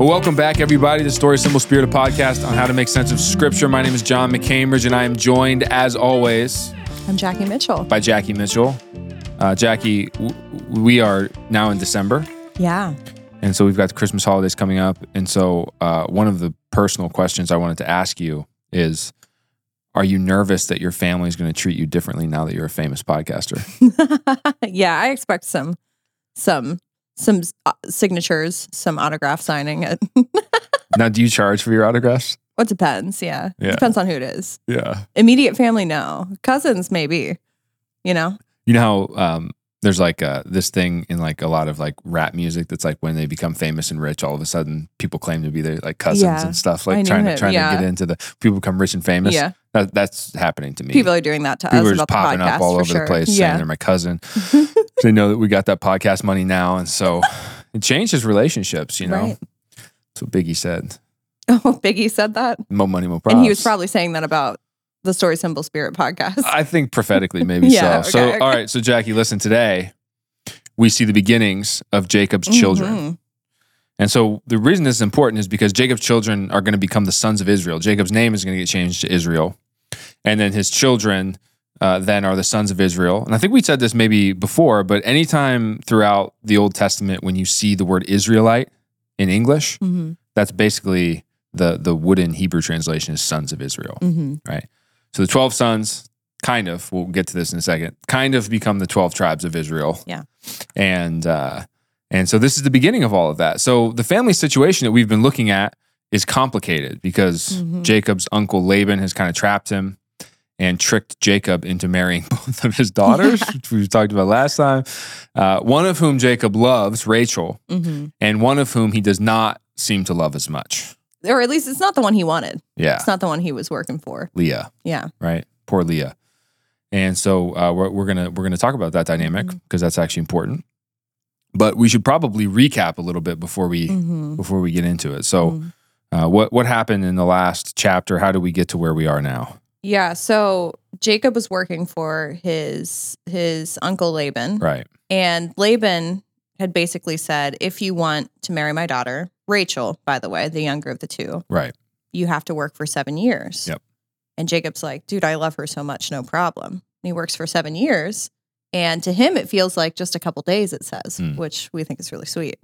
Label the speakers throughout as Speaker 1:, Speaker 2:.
Speaker 1: Well, welcome back, everybody, to Story Symbol Spirit of podcast on how to make sense of Scripture. My name is John McCambridge, and I am joined, as always,
Speaker 2: I'm Jackie Mitchell.
Speaker 1: by Jackie Mitchell. Uh, Jackie, w- we are now in December,
Speaker 2: Yeah.
Speaker 1: and so we've got the Christmas holidays coming up. And so, uh, one of the personal questions I wanted to ask you is Are you nervous that your family is going to treat you differently now that you're a famous podcaster?
Speaker 2: yeah, I expect some some some uh, signatures, some autograph signing.
Speaker 1: Now, do you charge for your autographs?
Speaker 2: what depends, yeah.
Speaker 1: Yeah.
Speaker 2: Depends on who it is.
Speaker 1: Yeah.
Speaker 2: Immediate family no. Cousins maybe. You know?
Speaker 1: You know how um, there's like uh, this thing in like a lot of like rap music that's like when they become famous and rich, all of a sudden people claim to be their like cousins
Speaker 2: Yeah,
Speaker 1: and stuff, like trying to
Speaker 2: it,
Speaker 1: trying
Speaker 2: yeah.
Speaker 1: to get into the people become rich and famous.
Speaker 2: Yeah.
Speaker 1: That, that's happening to me.
Speaker 2: People are doing that to
Speaker 1: People
Speaker 2: us
Speaker 1: are just popping
Speaker 2: podcast
Speaker 1: up all over
Speaker 2: sure.
Speaker 1: the place saying they're my cousin. they know that we got that podcast money now, and so it changes relationships. You know,
Speaker 2: Right.
Speaker 1: that's what Biggie said.
Speaker 2: Oh, Biggie said that.
Speaker 1: More money, more problems.
Speaker 2: And he was probably saying that about the Story Symbol Spirit podcast.
Speaker 1: I think prophetically, maybe
Speaker 2: Yeah,
Speaker 1: so. So,
Speaker 2: okay, okay.
Speaker 1: all right. So, Jackie, listen. Today, we see the beginnings of Jacob's children.
Speaker 2: Mhm.
Speaker 1: And so the reason this is important is because Jacob's children are going to become the sons of Israel. Jacob's name is going to get changed to Israel. And then his children uh, then are the sons of Israel. And I think we said this maybe before, but anytime throughout the Old Testament when you see the word Israelite in English,
Speaker 2: Mhm.
Speaker 1: that's basically the the wooden Hebrew translation is sons of Israel.
Speaker 2: Mhm.
Speaker 1: So the 12 sons kind of, we'll get to this in a second, kind of become the 12 tribes of Israel.
Speaker 2: Yeah.
Speaker 1: And uh and so this is the beginning of all of that. So the family situation that we've been looking at is complicated because
Speaker 2: Mhm.
Speaker 1: Jacob's uncle Laban has kind of trapped him and tricked Jacob into marrying both of his daughters, which we talked about last time. Uh, one of whom Jacob loves, Rachel,
Speaker 2: Mhm.
Speaker 1: and one of whom he does not seem to love as much.
Speaker 2: Or at least it's not the one he wanted.
Speaker 1: Yeah,
Speaker 2: It's not the one he was working for.
Speaker 1: Leah.
Speaker 2: Yeah.
Speaker 1: right? Poor Leah. And so uh, we're, we're gonna we're gonna talk about that dynamic because that's actually important. But we should probably recap a little bit before we
Speaker 2: Mhm.
Speaker 1: before we get into it. So,
Speaker 2: Mhm.
Speaker 1: uh, what what happened in the last chapter? How do we get to where we are now?
Speaker 2: Yeah, so Jacob was working for his his uncle Laban,
Speaker 1: Right.
Speaker 2: and Laban had basically said, "If you want to marry my daughter, Rachel, by the way, the younger of the two,
Speaker 1: Right.
Speaker 2: you have to work for seven years."
Speaker 1: Yep.
Speaker 2: And Jacob's like, "Dude, I love her so much, no problem." And he works for seven years, and to him, it feels like just a couple days. It says,
Speaker 1: Mm.
Speaker 2: which we think is really sweet.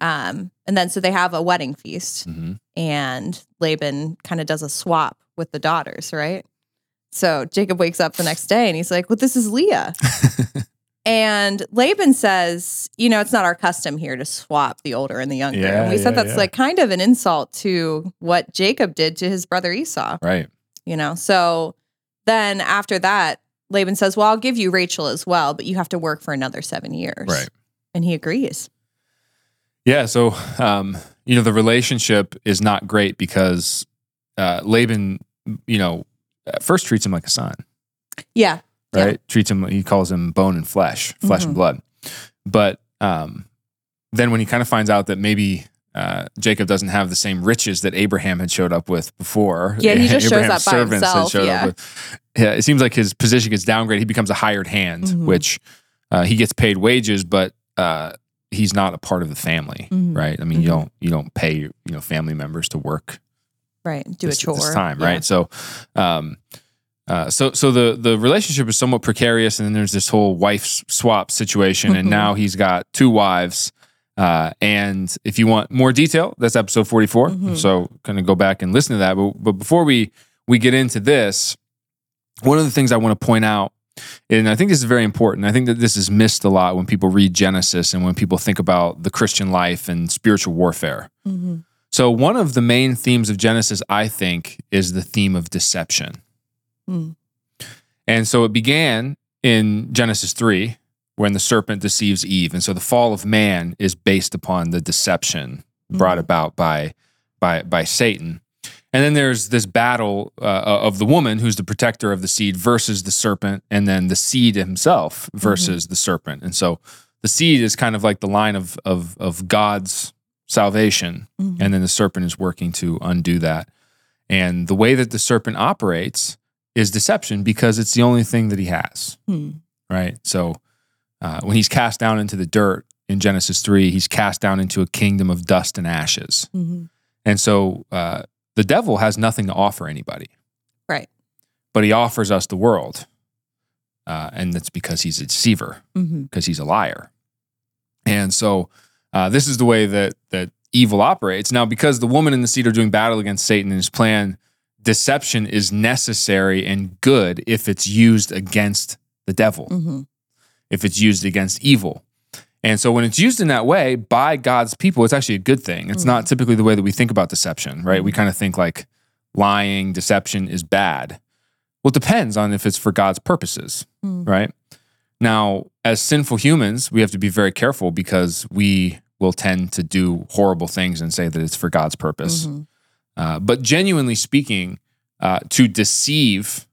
Speaker 2: Um, and then so they have a wedding feast,
Speaker 1: hmm
Speaker 2: and Laban kind of does a swap with the daughters, right? So Jacob wakes up the next day and he's like, Well, this is Leah. and Laban says, You know, it's not our custom here to swap the older and the younger.
Speaker 1: Yeah,
Speaker 2: and we said that's
Speaker 1: yeah.
Speaker 2: like kind of an insult to what Jacob did to his brother Esau,
Speaker 1: Right.
Speaker 2: you know? So then after that, Laban says, Well, I'll give you Rachel as well, but you have to work for another seven years.
Speaker 1: Right.
Speaker 2: And he agrees.
Speaker 1: Yeah. So, um, you know, the relationship is not great because uh, Laban, you know, first treats him like a son.
Speaker 2: Yeah. Yeah.
Speaker 1: right? Treats him, he calls him bone and flesh, flesh and
Speaker 2: Mhm.
Speaker 1: blood. But um, then when he kind of finds out that maybe uh, Jacob doesn't have the same riches that Abraham had showed up with before,
Speaker 2: Yeah, he just shows up by himself, yeah.
Speaker 1: with. Yeah, it seems like his position gets downgraded. He becomes a hired hand,
Speaker 2: Mhm.
Speaker 1: which uh, he gets paid wages, but uh, he's not a part of the family,
Speaker 2: Mhm.
Speaker 1: right? I mean, you
Speaker 2: Mhm.
Speaker 1: don't you don't pay you know family members to work
Speaker 2: Right. Do
Speaker 1: this,
Speaker 2: a chore.
Speaker 1: this time,
Speaker 2: Yeah.
Speaker 1: right? So, um, uh, so so the the relationship is somewhat precarious, and then there's this whole wife swap situation, and
Speaker 2: Mhm.
Speaker 1: now he's got two wives. Uh, and if you want more detail, that's episode 44.
Speaker 2: Mhm.
Speaker 1: So kind of go back and listen to that. But, but before we we get into this, one of the things I want to point out, and I think this is very important. I think that this is missed a lot when people read Genesis and when people think about the Christian life and spiritual warfare.
Speaker 2: Mhm.
Speaker 1: So, one of the main themes of Genesis, I think, is the theme of deception.
Speaker 2: Mm.
Speaker 1: And so it began in Genesis 3 when the serpent deceives Eve. And so the fall of man is based upon the deception brought
Speaker 2: Mhm.
Speaker 1: about by, by, by Satan. And then there's this battle uh, of the woman who's the protector of the seed versus the serpent, and then the seed himself versus the serpent. And so the seed is kind of like the line of, of, of God's salvation
Speaker 2: Mhm.
Speaker 1: and then the serpent is working to undo that. And the way that the serpent operates is deception because it's the only thing that he has,
Speaker 2: Hmm.
Speaker 1: right? So uh, when he's cast down into the dirt, in Genesis 3, he's cast down into a kingdom of dust and ashes.
Speaker 2: Mm-hmm.
Speaker 1: And so uh, the devil has nothing to offer anybody.
Speaker 2: Right.
Speaker 1: But he offers us the world. Uh, and that's because he's a deceiver,
Speaker 2: Mm-hmm.
Speaker 1: because he's a liar. And so uh, this is the way that that evil operates. Now, because the woman and the seed are doing battle against Satan and his plan, deception is necessary and good if it's used against the devil,
Speaker 2: Mm-hmm.
Speaker 1: if it's used against evil. And so when it's used in that way by God's people, it's actually a good thing. It's not typically the way that we think about deception, right? We kind of think like lying, deception is bad. Well, it depends on if it's for God's purposes,
Speaker 2: Mm.
Speaker 1: right? Now, as sinful humans, we have to be very careful because we will tend to do horrible things and say that it's for God's purpose.
Speaker 2: Mhm.
Speaker 1: Uh, but genuinely speaking, uh, to deceive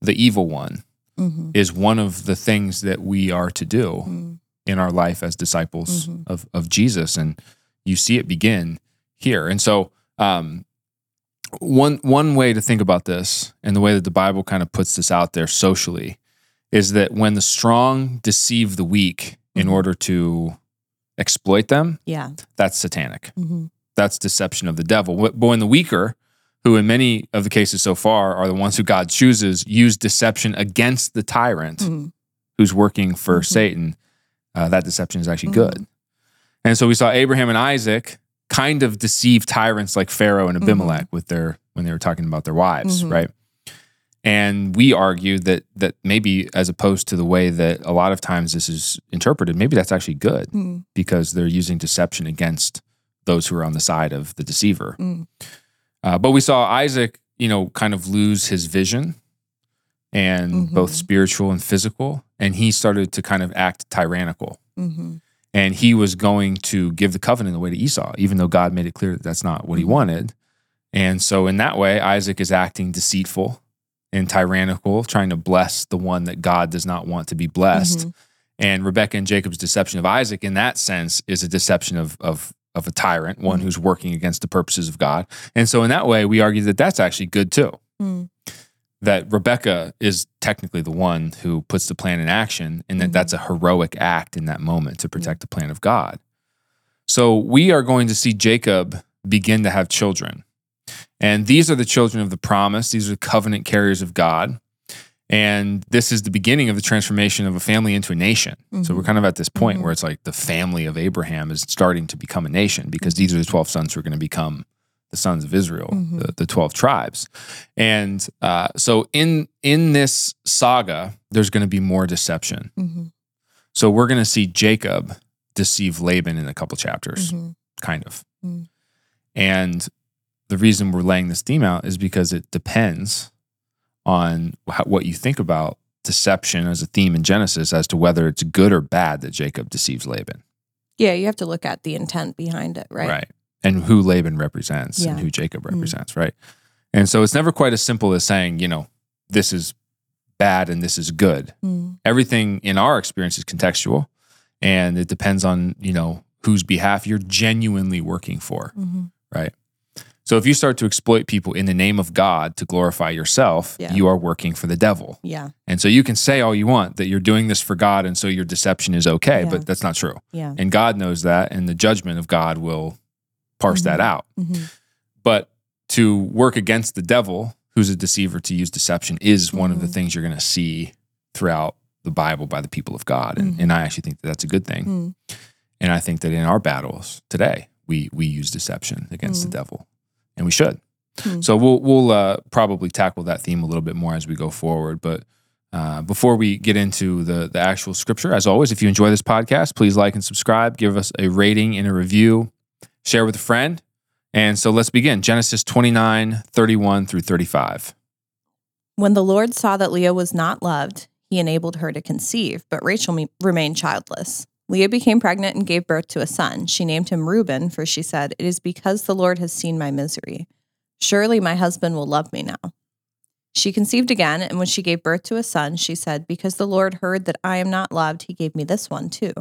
Speaker 1: the evil one
Speaker 2: Mhm.
Speaker 1: is one of the things that we are to do
Speaker 2: Mm.
Speaker 1: In our life as disciples
Speaker 2: Mhm.
Speaker 1: of, of Jesus. And you see it begin here. And so, um, one one way to think about this, and the way that the Bible kind of puts this out there socially, is that when the strong deceive the weak in
Speaker 2: Mhm.
Speaker 1: order to exploit them,
Speaker 2: Yeah.
Speaker 1: that's satanic.
Speaker 2: Mm-hmm.
Speaker 1: That's deception of the devil. But when the weaker, who in many of the cases so far are the ones who God chooses, use deception against the tyrant
Speaker 2: Mm-hmm.
Speaker 1: who's working for
Speaker 2: Mhm.
Speaker 1: Satan, uh, that deception is actually
Speaker 2: Mhm.
Speaker 1: good. And so we saw Abraham and Isaac kind of deceive tyrants like Pharaoh and Abimelech with their when they were talking about their wives,
Speaker 2: Mhm.
Speaker 1: right? And we argue that that maybe as opposed to the way that a lot of times this is interpreted, maybe that's actually good
Speaker 2: Mm-hmm.
Speaker 1: because they're using deception against those who are on the side of the deceiver.
Speaker 2: Mm.
Speaker 1: Uh, but we saw Isaac, you know, kind of lose his vision and
Speaker 2: Mhm.
Speaker 1: both spiritual and physical. And he started to kind of act tyrannical.
Speaker 2: Mm-hmm.
Speaker 1: And he was going to give the covenant away to Esau, even though God made it clear that that's not what he
Speaker 2: Mhm.
Speaker 1: wanted. And so, in that way, Isaac is acting deceitful and tyrannical, trying to bless the one that God does not want to be blessed.
Speaker 2: Mhm.
Speaker 1: And Rebecca and Jacob's deception of Isaac, in that sense, is a deception of of of a tyrant, one
Speaker 2: Mhm.
Speaker 1: who's working against the purposes of God. And so, in that way, we argue that that's actually good too.
Speaker 2: Mm.
Speaker 1: That Rebecca is technically the one who puts the plan in action, and that
Speaker 2: Mhm.
Speaker 1: that's a heroic act in that moment to protect the plan of God. So, we are going to see Jacob begin to have children. And these are the children of the promise. These are the covenant carriers of God. And this is the beginning of the transformation of a family into a nation. So
Speaker 2: Mhm.
Speaker 1: we're kind of at this point
Speaker 2: Mhm.
Speaker 1: where it's like the family of Abraham is starting to become a nation because these are the 12 sons who are going to become the sons of Israel,
Speaker 2: Mhm.
Speaker 1: the, the 12 tribes. And uh, so in in this saga, there's going to be more deception.
Speaker 2: Mm-hmm.
Speaker 1: So we're going to see Jacob deceive Laban in a couple chapters,
Speaker 2: Mm-hmm.
Speaker 1: kind of.
Speaker 2: Mm.
Speaker 1: And the reason we're laying this theme out is because it depends on how, what you think about deception as a theme in Genesis as to whether it's good or bad that Jacob deceives Laban.
Speaker 2: Yeah, you have to look at the intent behind it, right? right?
Speaker 1: And who Laban represents and who Jacob
Speaker 2: Mm.
Speaker 1: represents, right? And so it's never quite as simple as saying, you know, this is bad and this is good.
Speaker 2: Mm.
Speaker 1: Everything in our experience is contextual and it depends on, you know, whose behalf you're genuinely working for.
Speaker 2: hmm
Speaker 1: right? So if you start to exploit people in the name of God to glorify yourself,
Speaker 2: Yeah.
Speaker 1: you are working for the devil.
Speaker 2: Yeah,
Speaker 1: And so you can say all you want that you're doing this for God and so your deception is okay,
Speaker 2: Yeah.
Speaker 1: but that's not true.
Speaker 2: yeah.
Speaker 1: And God knows that and the judgment of God will parse that
Speaker 2: Mhm.
Speaker 1: out.
Speaker 2: hmm
Speaker 1: But to work against the devil, who's a deceiver to use deception is one of the
Speaker 2: Mhm.
Speaker 1: things you're going to see throughout the Bible by the people of God. And,
Speaker 2: Mhm.
Speaker 1: and I actually think that that's a good thing.
Speaker 2: Mm.
Speaker 1: And I think that in our battles today, we we use deception against
Speaker 2: Mm.
Speaker 1: the devil, and we should.
Speaker 2: Mm.
Speaker 1: So we'll we'll uh, probably tackle that theme a little bit more as we go forward. But uh, before we get into the the actual scripture, as always, if you enjoy this podcast, please like and subscribe, give us a rating and a review, share with a friend. And so let's begin Genesis 29, 31 through 35.
Speaker 2: When the Lord saw that Leah was not loved, he enabled her to conceive, but Rachel me- remained childless. Leah became pregnant and gave birth to a son. She named him Reuben, for she said, It is because the Lord has seen my misery. Surely my husband will love me now. She conceived again, and when she gave birth to a son, she said, Because the Lord heard that I am not loved, he gave me this one too.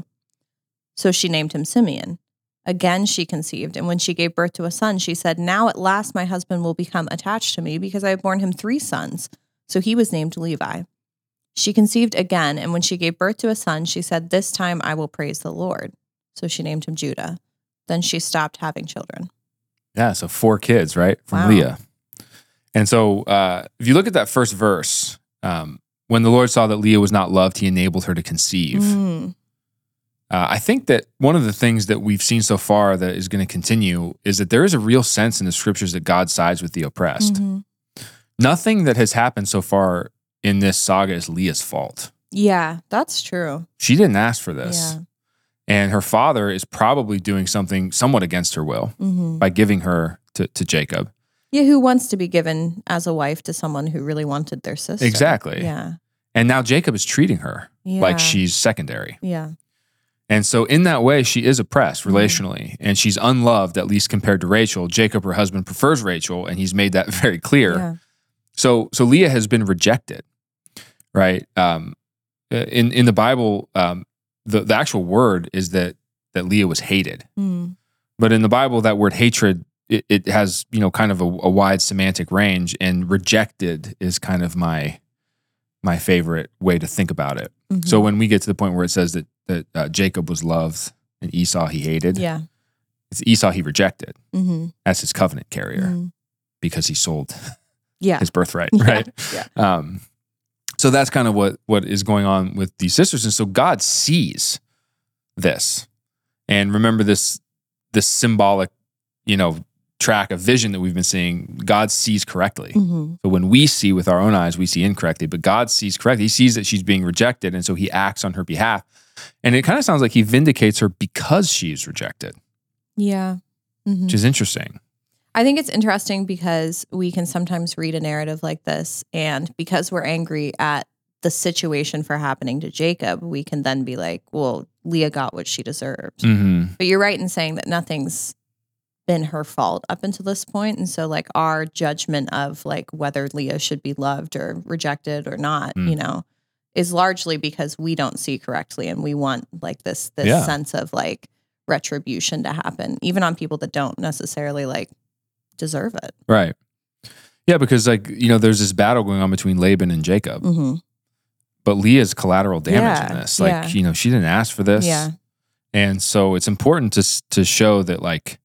Speaker 2: So she named him Simeon. Again, she conceived, and when she gave birth to a son, she said, Now at last my husband will become attached to me, because I have borne him three sons. So he was named Levi. She conceived again, and when she gave birth to a son, she said, This time I will praise the Lord. So she named him Judah. Then she stopped having children.
Speaker 1: Yeah, so four kids, right, from
Speaker 2: Wow.
Speaker 1: Leah. And so, uh, if you look at that first verse, um, when the Lord saw that Leah was not loved, He enabled her to conceive.
Speaker 2: Mm,
Speaker 1: Uh, I think that one of the things that we've seen so far that is going to continue is that there is a real sense in the scriptures that God sides with the oppressed.
Speaker 2: mhm.
Speaker 1: Nothing that has happened so far in this saga is Leah's fault.
Speaker 2: Yeah, that's true.
Speaker 1: She didn't ask for this.
Speaker 2: Yeah.
Speaker 1: And her father is probably doing something somewhat against her will
Speaker 2: hmm
Speaker 1: by giving her to, to Jacob.
Speaker 2: Yeah, who wants to be given as a wife to someone who really wanted their sister?
Speaker 1: Exactly.
Speaker 2: Yeah.
Speaker 1: And now Jacob is treating her
Speaker 2: Yeah.
Speaker 1: like she's secondary.
Speaker 2: Yeah.
Speaker 1: And so, in that way, she is oppressed
Speaker 2: Mhm.
Speaker 1: relationally and she's unloved, at least compared to Rachel. Jacob, her husband, prefers Rachel, and he's made that very clear.
Speaker 2: Yeah.
Speaker 1: So, so Leah has been rejected, right? Um, in in the Bible, um, the the actual word is that that Leah was hated,
Speaker 2: Mm.
Speaker 1: but in the Bible, that word hatred it, it has you know kind of a, a wide semantic range, and rejected is kind of my my favorite way to think about it. So
Speaker 2: Mhm.
Speaker 1: when we get to the point where it says that that uh, Jacob was loved and Esau he hated,
Speaker 2: yeah.
Speaker 1: it's Esau he rejected
Speaker 2: hmm
Speaker 1: as his covenant carrier because he sold
Speaker 2: Yeah.
Speaker 1: his birthright,
Speaker 2: Yeah.
Speaker 1: right?
Speaker 2: Yeah.
Speaker 1: Um, so that's kind of what what is going on with these sisters, and so God sees this, and remember this this symbolic, you know, track of vision that we've been seeing. God sees correctly.
Speaker 2: hmm
Speaker 1: So when we see with our own eyes, we see incorrectly, but God sees correctly. He sees that she's being rejected, and so He acts on her behalf. And it kind of sounds like He vindicates her because she's rejected,
Speaker 2: Yeah. Mhm.
Speaker 1: which is interesting.
Speaker 2: I think it's interesting because we can sometimes read a narrative like this, and because we're angry at the situation for happening to Jacob, we can then be like, well, Leah got what she deserved.
Speaker 1: hmm
Speaker 2: But you're right in saying that nothing's been her fault up until this. And so, like, our judgment of like whether Leah should be loved or rejected or not,
Speaker 1: Mm.
Speaker 2: you know, is largely because we don't see correctly and we want like this this
Speaker 1: Yeah.
Speaker 2: sense of like retribution to happen, even on people that don't necessarily like deserve it.
Speaker 1: Right. Yeah, because like you know, there's this battle going on between Laban and Jacob,
Speaker 2: Mm-hmm.
Speaker 1: but Leah's collateral damage in this. Like
Speaker 2: yeah.
Speaker 1: you know, she didn't ask for this.
Speaker 2: Yeah.
Speaker 1: And so it's important to to show that like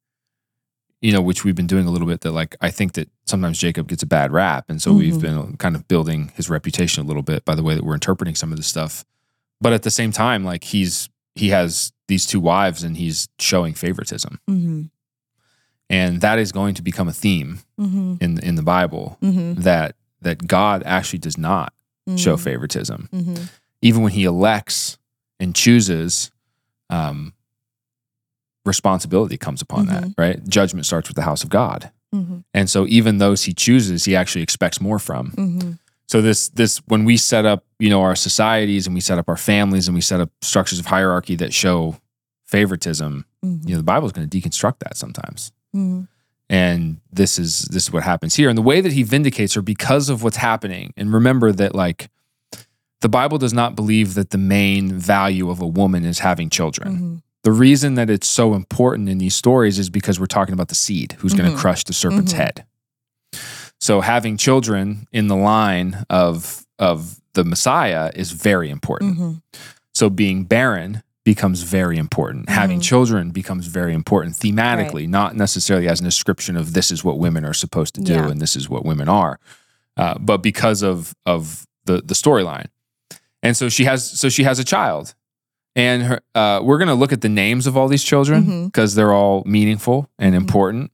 Speaker 1: you know, which we've been doing a little bit that like I think that sometimes Jacob gets a bad rap and so we've
Speaker 2: Mhm.
Speaker 1: been kind of building his reputation a little bit by the way that we're interpreting some of this stuff. But at the same time like he's he has these two wives and he's showing favoritism.
Speaker 2: Mm-hmm.
Speaker 1: And that is going to become a theme
Speaker 2: Mm-hmm.
Speaker 1: in in the Bible
Speaker 2: Mm-hmm.
Speaker 1: that that God actually does not show favoritism.
Speaker 2: Mm-hmm.
Speaker 1: Even when he elects and chooses um responsibility comes upon that, right? Judgment starts with the house of God.
Speaker 2: Mm-hmm.
Speaker 1: And so even those he chooses, he actually expects more from.
Speaker 2: Mm-hmm.
Speaker 1: So this this when we set up, you know, our societies and we set up our families and we set up structures of hierarchy that show favoritism,
Speaker 2: Mm-hmm.
Speaker 1: you know, the Bible is going to deconstruct that sometimes.
Speaker 2: Mm-hmm.
Speaker 1: And this is this is what happens here. And the way that he vindicates her because of what's happening. And remember that like the Bible does not believe that the main value of a woman is having children.
Speaker 2: Mm-hmm.
Speaker 1: The reason that it's so important in these stories is because we're talking about the seed who's going
Speaker 2: Mhm.
Speaker 1: to crush the serpent's
Speaker 2: Mhm.
Speaker 1: head. So having children in the line of of the Messiah is very important.
Speaker 2: Mm-hmm.
Speaker 1: So being barren becomes very important. Having
Speaker 2: Mhm.
Speaker 1: children becomes very important thematically, not necessarily as an description of this is what women are supposed to do
Speaker 2: Yeah.
Speaker 1: and this is what women are, uh, but because of of the the storyline. And so she has so she has a child, and her, uh, we're going to look at the names of all these children because they're all meaningful and
Speaker 2: Mhm.
Speaker 1: important.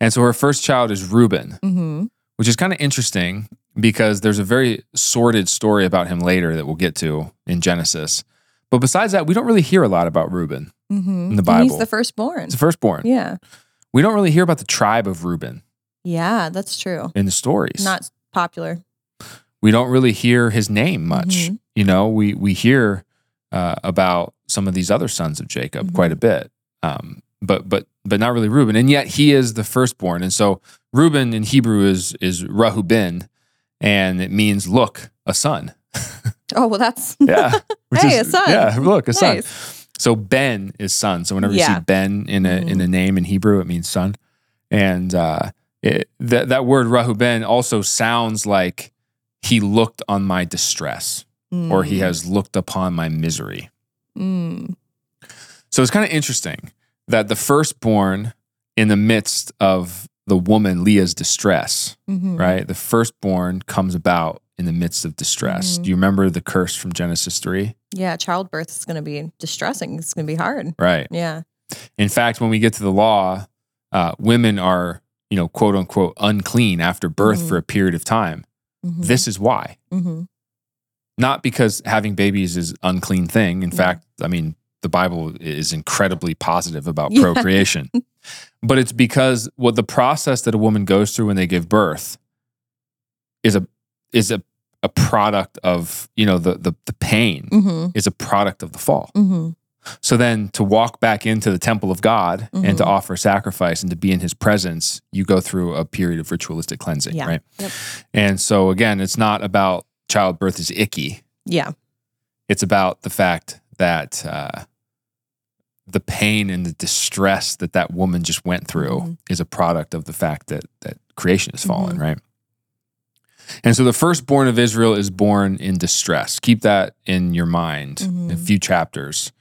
Speaker 1: And so her first child is Reuben,
Speaker 2: Mm-hmm.
Speaker 1: which is kind of interesting because there's a very sordid story about him later that we'll get to in Genesis. But besides that, we don't really hear a lot about Reuben.
Speaker 2: Mm-hmm.
Speaker 1: In the
Speaker 2: And he's the firstborn.
Speaker 1: It's the firstborn.
Speaker 2: Yeah.
Speaker 1: We don't really hear about the tribe of Reuben
Speaker 2: Yeah, that's true.
Speaker 1: in the stories.
Speaker 2: Not popular.
Speaker 1: we don't really hear his name much.
Speaker 2: Mhm.
Speaker 1: You know, we we hear uh, about some of these other sons of Jacob
Speaker 2: Mhm.
Speaker 1: quite a bit, um, but but but not really Reuben. And yet he is the firstborn. And so Reuben in Hebrew is is Rahuben, and it means look a son.
Speaker 2: Oh well, that's
Speaker 1: Yeah,
Speaker 2: Hey,
Speaker 1: is-
Speaker 2: a son.
Speaker 1: Yeah, look a son. So Ben is son. So whenever you see Ben in a in
Speaker 2: Mhm.
Speaker 1: a name in Hebrew, it means son. And uh, it, that that word Rahuben also sounds like he looked on my distress or he
Speaker 2: Mm.
Speaker 1: has looked upon my misery.
Speaker 2: Mm.
Speaker 1: So it's kind of interesting that the firstborn in the midst of the woman Leah's distress,
Speaker 2: Mhm.
Speaker 1: right? The firstborn comes about in the midst of distress.
Speaker 2: Mhm.
Speaker 1: Do you remember the curse from Genesis 3?
Speaker 2: Yeah, childbirth is going to be distressing. It's going to be hard.
Speaker 1: Right.
Speaker 2: Yeah.
Speaker 1: In fact, when we get to the law, uh, women are, you know, quote unquote, unclean after birth
Speaker 2: Mhm.
Speaker 1: for a period of time.
Speaker 2: Mhm.
Speaker 1: This is why. Not because having babies is unclean thing. In
Speaker 2: Yeah.
Speaker 1: fact, I mean, the Bible is incredibly positive about
Speaker 2: Yeah.
Speaker 1: procreation. but it's because what the process that a woman goes through when they give birth is a is a, a product of, you know, the the, the pain
Speaker 2: Mhm.
Speaker 1: is a product of the fall.
Speaker 2: Mhm.
Speaker 1: So then to walk back into the temple of God and to
Speaker 2: Mhm.
Speaker 1: offer sacrifice and to be in his presence, you go through a period of ritualistic cleansing,
Speaker 2: Yeah.
Speaker 1: right?
Speaker 2: Yep.
Speaker 1: And so again, it's not about childbirth is icky.
Speaker 2: Yeah.
Speaker 1: It's about the fact that uh, the pain and the distress that that woman just went through
Speaker 2: Mhm.
Speaker 1: is a product of the fact that that creation has fallen,
Speaker 2: Mhm.
Speaker 1: right? And so the firstborn of Israel is born in distress. Keep that in your mind. In a few chapters,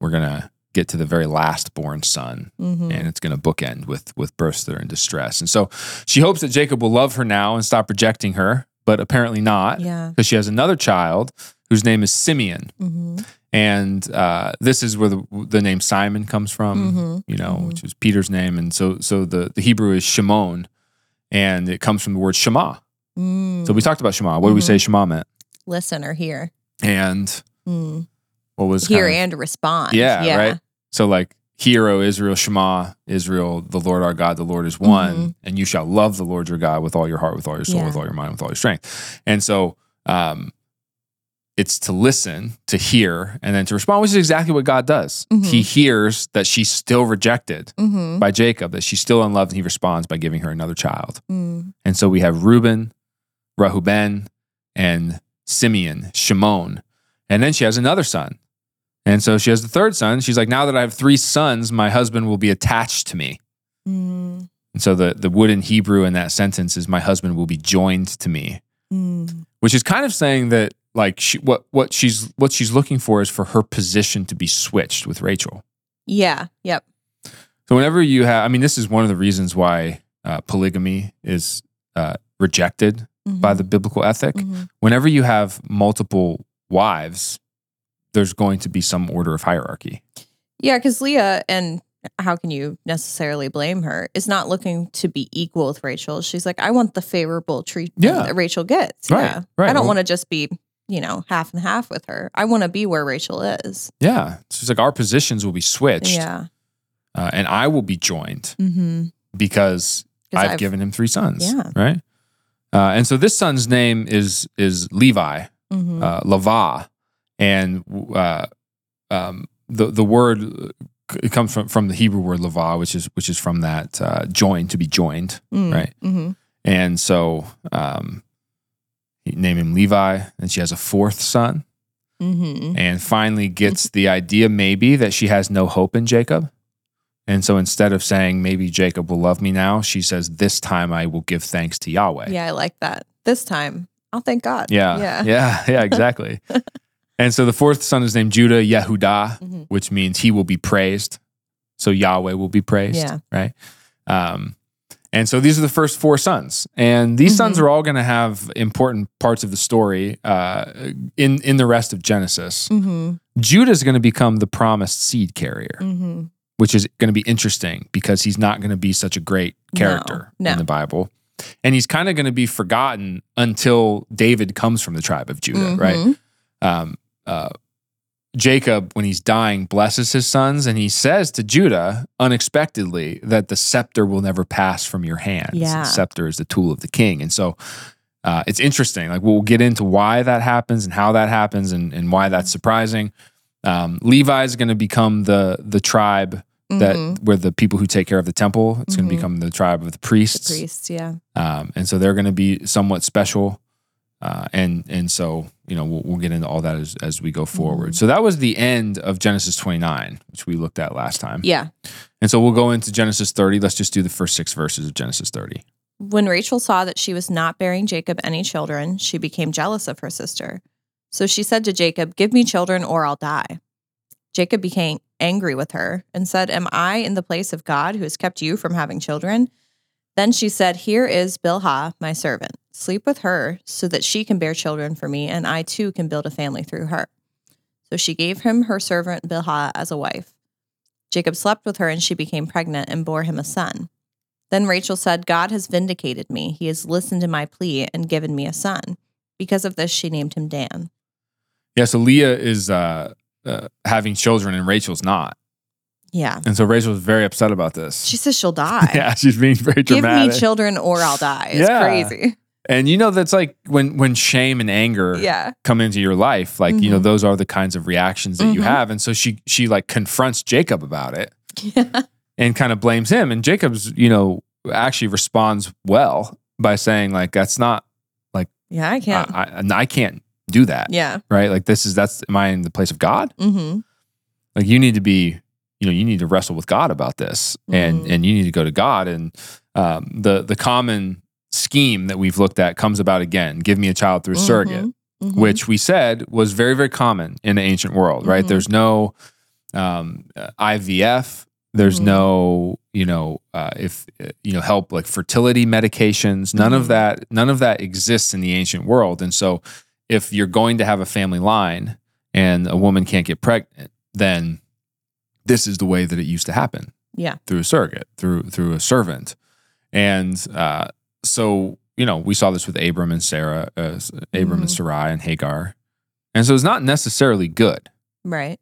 Speaker 1: we're gonna get to the very last born son,
Speaker 2: Mhm.
Speaker 1: and it's gonna bookend with with births that are in distress. And so she hopes that Jacob will love her now and stop rejecting her, but apparently not,
Speaker 2: Yeah.
Speaker 1: because she has another child whose name is Simeon.
Speaker 2: Mhm.
Speaker 1: And uh, this is where the, the name Simon comes from,
Speaker 2: Mhm.
Speaker 1: you know,
Speaker 2: Mhm.
Speaker 1: which is Peter's name. And so, so the, the Hebrew is Shimon, and it comes from the word Shema.
Speaker 2: Mm.
Speaker 1: So we talked about Shema. What do we say Shema meant?
Speaker 2: listen or hear.
Speaker 1: And
Speaker 2: Mm.
Speaker 1: what was
Speaker 2: Hear
Speaker 1: kind of-
Speaker 2: and respond.
Speaker 1: Yeah, right. So like, hear, O Israel, Shema, Israel, the Lord our God, the Lord is one,
Speaker 2: Mhm.
Speaker 1: and you shall love the Lord your God with all your heart, with all your soul,
Speaker 2: Yeah.
Speaker 1: with all your mind, with all your strength. And so, um, it's to listen, to hear, and then to respond, which is exactly what God does.
Speaker 2: Mhm.
Speaker 1: He hears that she's still rejected
Speaker 2: Mm-hmm.
Speaker 1: by Jacob, that she's still unloved, and he responds by giving her another child.
Speaker 2: Mm.
Speaker 1: And so we have Reuben, Rehuben, and Simeon, Shimon. And then she has another son. And so she has the third son. She's like, now that I have three sons, my husband will be attached to me.
Speaker 2: Mm.
Speaker 1: And so the, the wooden Hebrew in that sentence is, my husband will be joined to me,
Speaker 2: Mm.
Speaker 1: which is kind of saying that like she, what, what she's, what she's looking for is for her position to be switched with Rachel.
Speaker 2: Yeah. Yep.
Speaker 1: So whenever you have, I mean, this is one of the reasons why uh, polygamy is uh, rejected by the biblical ethic.
Speaker 2: Mhm.
Speaker 1: Whenever you have multiple wives, there's going to be some order of hierarchy.
Speaker 2: Yeah, because Leah, and how can you necessarily blame her, is not looking to be equal with Rachel. She's like, I want the favorable treatment
Speaker 1: Yeah.
Speaker 2: that Rachel gets.
Speaker 1: Right,
Speaker 2: Yeah.
Speaker 1: right.
Speaker 2: I don't
Speaker 1: Well-
Speaker 2: want to just be, you know, half and half with her. I want to be where Rachel is.
Speaker 1: Yeah, it's like our positions will be switched,
Speaker 2: Yeah.
Speaker 1: uh, and I will be joined
Speaker 2: Mm-hmm.
Speaker 1: because I've,
Speaker 2: I've-
Speaker 1: given him three sons.
Speaker 2: Yeah.
Speaker 1: right. Uh, and so this son's name is is Levi,
Speaker 2: Mhm.
Speaker 1: uh, Lava, and uh, um, the the word it comes from from the Hebrew word Lava, which is which is from that uh, join to be joined.
Speaker 2: Mm.
Speaker 1: right.
Speaker 2: Mm-hmm.
Speaker 1: And so um, he named him Levi, and she has a fourth son,
Speaker 2: Mm-hmm.
Speaker 1: and finally gets the idea maybe that she has no hope in Jacob. And so instead of saying maybe Jacob will love me now, she says, This time I will give thanks to Yahweh.
Speaker 2: Yeah, I like that. This time, I'll thank God.
Speaker 1: Yeah.
Speaker 2: Yeah.
Speaker 1: Yeah. Yeah. Exactly. And so the fourth son is named Judah Yehudah,
Speaker 2: Mhm.
Speaker 1: which means he will be praised. So Yahweh will be praised.
Speaker 2: Yeah.
Speaker 1: Right. Um, and so these are the first four sons, and these sons
Speaker 2: Mhm.
Speaker 1: are all going to have important parts of the story uh, in in the rest of Genesis.
Speaker 2: Mm-hmm.
Speaker 1: Judah is going to become the promised seed carrier,
Speaker 2: Mm-hmm.
Speaker 1: which is going to be interesting because he's not going to be such a great character
Speaker 2: no.
Speaker 1: in the Bible, and he's kind of going to be forgotten until David comes from the tribe of Judah, right?
Speaker 2: Mhm.
Speaker 1: um, uh, Jacob, when he's dying, blesses his sons, and he says to Judah unexpectedly that the scepter will never pass from your hands.
Speaker 2: Yeah.
Speaker 1: The scepter is the tool of the king, and so uh, it's interesting. Like we'll get into why that happens and how that happens and, and why that's surprising. Um, Levi is going to become the the tribe that
Speaker 2: Mhm.
Speaker 1: where the people who take care of the temple. It's going
Speaker 2: Mhm.
Speaker 1: to become the tribe of the
Speaker 2: the
Speaker 1: priests
Speaker 2: priests. Yeah.
Speaker 1: um, and so they're going to be somewhat special. Uh, and and so you know we'll, we'll get into all that as, as we go forward.
Speaker 2: Mhm.
Speaker 1: So that was the end of Genesis 29, which we looked at last time.
Speaker 2: Yeah.
Speaker 1: And so we'll go into Genesis 30. Let's just do the first six verses of Genesis 30.
Speaker 2: When Rachel saw that she was not bearing Jacob any children, she became jealous of her sister. So she said to Jacob, Give me children or I'll die. Jacob became angry with her and said, Am I in the place of God who has kept you from having children? Then she said, Here is Bilhah, my servant. Sleep with her so that she can bear children for me, and I too can build a family through her. So she gave him her servant Bilhah as a wife. Jacob slept with her, and she became pregnant and bore him a son. Then Rachel said, God has vindicated me. He has listened to my plea and given me a son. Because of this, she named him Dan.
Speaker 1: Yeah, so Leah is uh, uh, having children and Rachel's not.
Speaker 2: Yeah.
Speaker 1: And so Rachel's very upset about this.
Speaker 2: She says she'll die.
Speaker 1: yeah, she's being very dramatic.
Speaker 2: Give me children or I'll die. It's
Speaker 1: Yeah.
Speaker 2: crazy.
Speaker 1: And you know that's like when when shame and anger
Speaker 2: Yeah.
Speaker 1: come into your life, like you know
Speaker 2: Mhm.
Speaker 1: those are the kinds of reactions that you
Speaker 2: Mhm.
Speaker 1: have. And so she she like confronts Jacob about it
Speaker 2: Yeah.
Speaker 1: and kind of blames him. And Jacob's you know actually responds well by saying like that's not like
Speaker 2: Yeah, I can't.
Speaker 1: I, I, I can't do that.
Speaker 2: yeah.
Speaker 1: Right. Like this is that's am I in the place of God?
Speaker 2: Mm-hmm.
Speaker 1: like you need to be you know you need to wrestle with god about this and
Speaker 2: Mhm.
Speaker 1: and you need to go to god and um, the the common scheme that we've looked at comes about again give me a child through a surrogate
Speaker 2: Mhm.
Speaker 1: which we said was very very common in the ancient world right
Speaker 2: Mhm.
Speaker 1: there's no um, uh, ivf there's
Speaker 2: Mhm.
Speaker 1: no you know uh, if uh, you know help like fertility medications none of that none of that exists in the ancient world and so if you're going to have a family line and a woman can't get pregnant then this is the way that it used to happen
Speaker 2: Yeah.
Speaker 1: through a surrogate through through a servant and uh, so you know we saw this with abram and sarah uh, abram and
Speaker 2: Mhm.
Speaker 1: sarai and hagar and so it's not necessarily good
Speaker 2: Right.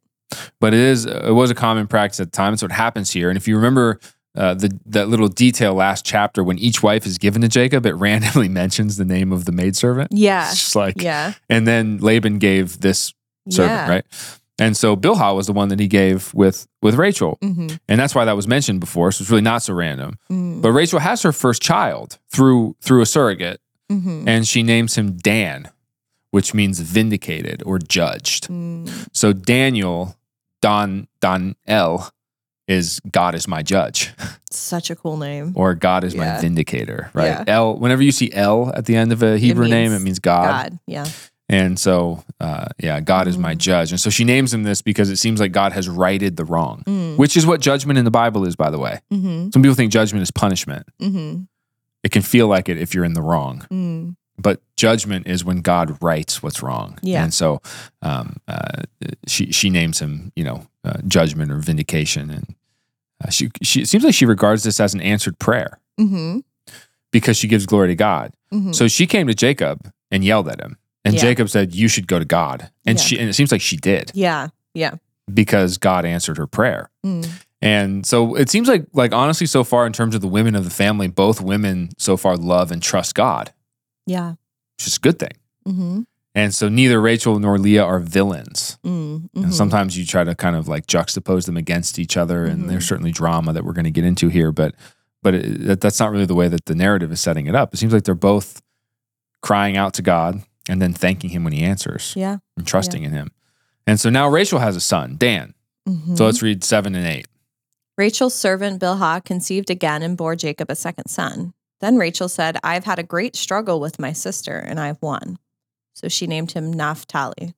Speaker 1: but it is it was a common practice at the time. So it happens here. And if you remember uh, the that little detail last chapter when each wife is given to Jacob, it randomly mentions the name of the maidservant.
Speaker 2: Yeah.
Speaker 1: It's just like,
Speaker 2: Yeah.
Speaker 1: and then Laban gave this servant,
Speaker 2: yeah.
Speaker 1: right? And so Bilhah was the one that he gave with with Rachel,
Speaker 2: Mm-hmm.
Speaker 1: and that's why that was mentioned before. So it's really not so random.
Speaker 2: Mm-hmm.
Speaker 1: But Rachel has her first child through through a surrogate,
Speaker 2: Mm-hmm.
Speaker 1: and she names him Dan, which means vindicated or judged.
Speaker 2: Mm.
Speaker 1: So Daniel, Don Don El, is God is my judge,
Speaker 2: Such a cool name.
Speaker 1: or God is my vindicator, right?
Speaker 2: Yeah.
Speaker 1: El. Whenever you see El at the end of a Hebrew name, it
Speaker 2: means
Speaker 1: means God.
Speaker 2: God. Yeah.
Speaker 1: And so, uh, yeah, God is my
Speaker 2: Mhm.
Speaker 1: judge. And so she names him this because it seems like God has righted the wrong,
Speaker 2: Mm.
Speaker 1: which is what judgment in the Bible is, by the way.
Speaker 2: Mm-hmm.
Speaker 1: Some people think judgment is punishment.
Speaker 2: Mm-hmm.
Speaker 1: It can feel like it if you're in the wrong.
Speaker 2: Mm.
Speaker 1: but judgment is when God rights what's wrong.
Speaker 2: Yeah.
Speaker 1: And so um, uh, she she names him, you know, uh, judgment or vindication, and uh, she she it seems like she regards this as an answered prayer
Speaker 2: Mm-hmm.
Speaker 1: because she gives glory to God.
Speaker 2: Mm-hmm.
Speaker 1: So she came to Jacob and yelled at him, and
Speaker 2: Yeah.
Speaker 1: Jacob said, "You should go to God," and
Speaker 2: Yeah.
Speaker 1: she and it seems like she did
Speaker 2: yeah. Yeah.
Speaker 1: because God answered her prayer.
Speaker 2: Mm.
Speaker 1: And so it seems like like honestly, so far in terms of the women of the family, both women so far love and trust God,
Speaker 2: Yeah.
Speaker 1: which is a good thing.
Speaker 2: Mm-hmm.
Speaker 1: And so neither Rachel nor Leah are villains.
Speaker 2: Mm-hmm.
Speaker 1: And sometimes you try to kind of like juxtapose them against each other, and
Speaker 2: Mhm.
Speaker 1: there's certainly drama that we're going to get into here. But but it, that, that's not really the way that the narrative is setting it up. It seems like they're both crying out to God and then thanking Him when He answers
Speaker 2: Yeah.
Speaker 1: and trusting in Him. And so now Rachel has a son, Dan.
Speaker 2: Mhm.
Speaker 1: So let's read seven and eight.
Speaker 2: Rachel's servant Bilhah conceived again and bore Jacob a second son. Then Rachel said, I've had a great struggle with my sister, and I've won. So she named him Naphtali.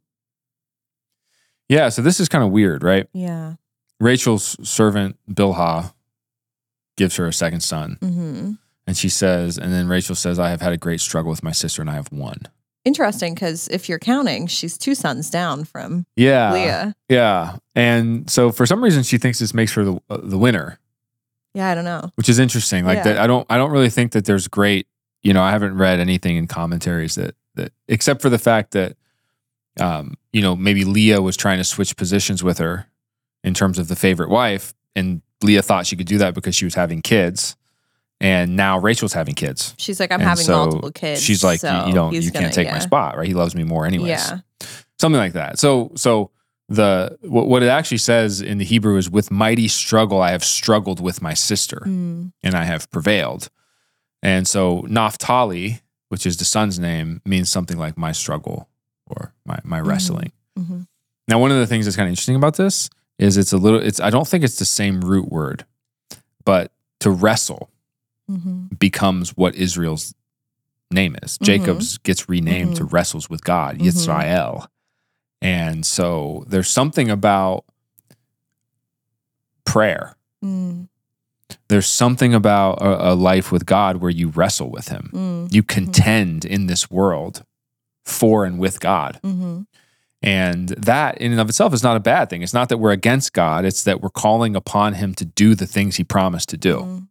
Speaker 1: Yeah, so this is kind of weird, right?
Speaker 2: Yeah.
Speaker 1: Rachel's servant Bilhah gives her a second son,
Speaker 2: hmm
Speaker 1: and she says, and then Rachel says, "I have had a great struggle with my sister, and I have won."
Speaker 2: Interesting because if you're counting, she's two sons down from
Speaker 1: Yeah,
Speaker 2: Leah.
Speaker 1: Yeah, and so for some reason she thinks this makes her the uh, the winner,
Speaker 2: Yeah, I don't know.
Speaker 1: which is interesting. Like
Speaker 2: Yeah.
Speaker 1: that, I don't I don't really think that there's great. You know, I haven't read anything in commentaries that that except for the fact that, um, you know, maybe Leah was trying to switch positions with her in terms of the favorite wife, and Leah thought she could do that because she was having kids, and now Rachel's having kids.
Speaker 2: She's like, I'm
Speaker 1: And
Speaker 2: having
Speaker 1: so
Speaker 2: multiple kids.
Speaker 1: She's like,
Speaker 2: so
Speaker 1: you, you don't, you
Speaker 2: gonna-
Speaker 1: can't take my spot, right? He loves me more, anyways
Speaker 2: Yeah.
Speaker 1: something like that. So so the what, what it actually says in the Hebrew is with mighty struggle I have struggled with my sister
Speaker 2: Mm.
Speaker 1: and I have prevailed. And so Naphtali, which is the son's name, means something like my struggle or my my wrestling.
Speaker 2: hmm
Speaker 1: Now one of the things that's kind of interesting about this is it's a little it's I don't think it's the same root word, but to wrestle
Speaker 2: hmm
Speaker 1: becomes what Israel's name is.
Speaker 2: Mhm.
Speaker 1: Jacob's gets renamed to
Speaker 2: Mhm.
Speaker 1: wrestles with God,
Speaker 2: Mhm.
Speaker 1: And so there's something about prayer.
Speaker 2: Mm,
Speaker 1: There's something about a, a life with God where you wrestle with Him.
Speaker 2: mm,
Speaker 1: You contend in this world for and with God.
Speaker 2: hmm
Speaker 1: And that in and of itself is not a bad thing. It's not that we're against God, it's that we're calling upon Him to do the things He promised to do,
Speaker 2: mm,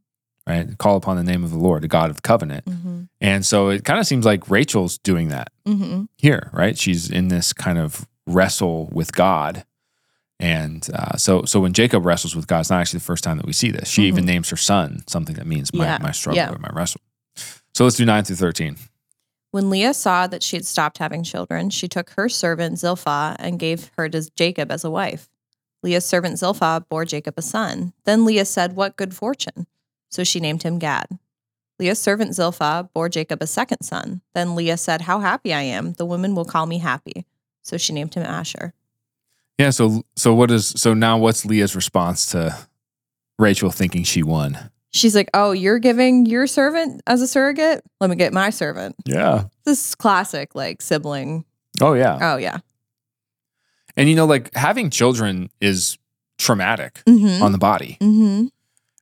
Speaker 1: right? Call upon the name of the Lord, the God of the covenant.
Speaker 2: hmm
Speaker 1: And so it kind of seems like Rachel's doing that
Speaker 2: hmm
Speaker 1: here, right? She's in this kind of wrestle with God. And uh, so, so when Jacob wrestles with God, it's not actually the first time that we see this. She even
Speaker 2: Mhm.
Speaker 1: names her son something that means my,
Speaker 2: Yeah,
Speaker 1: my struggle
Speaker 2: yeah.
Speaker 1: or my wrestle. So let's do nine through 13.
Speaker 2: When Leah saw that she had stopped having children, she took her servant Zilpah and gave her to Jacob as a wife. Leah's servant Zilpah bore Jacob a son. Then Leah said, What good fortune! So she named him Gad. Leah's servant Zilpah bore Jacob a second son. Then Leah said, How happy I am! The woman will call me happy. So she named him Asher.
Speaker 1: Yeah. So, so what is, so now what's Leah's response to Rachel thinking she won?
Speaker 2: She's like, Oh, you're giving your servant as a surrogate? Let me get my servant.
Speaker 1: Yeah.
Speaker 2: This is classic, like sibling.
Speaker 1: Oh, yeah.
Speaker 2: Oh, yeah.
Speaker 1: And you know, like having children is traumatic
Speaker 2: Mm
Speaker 1: on the body.
Speaker 2: Mm hmm.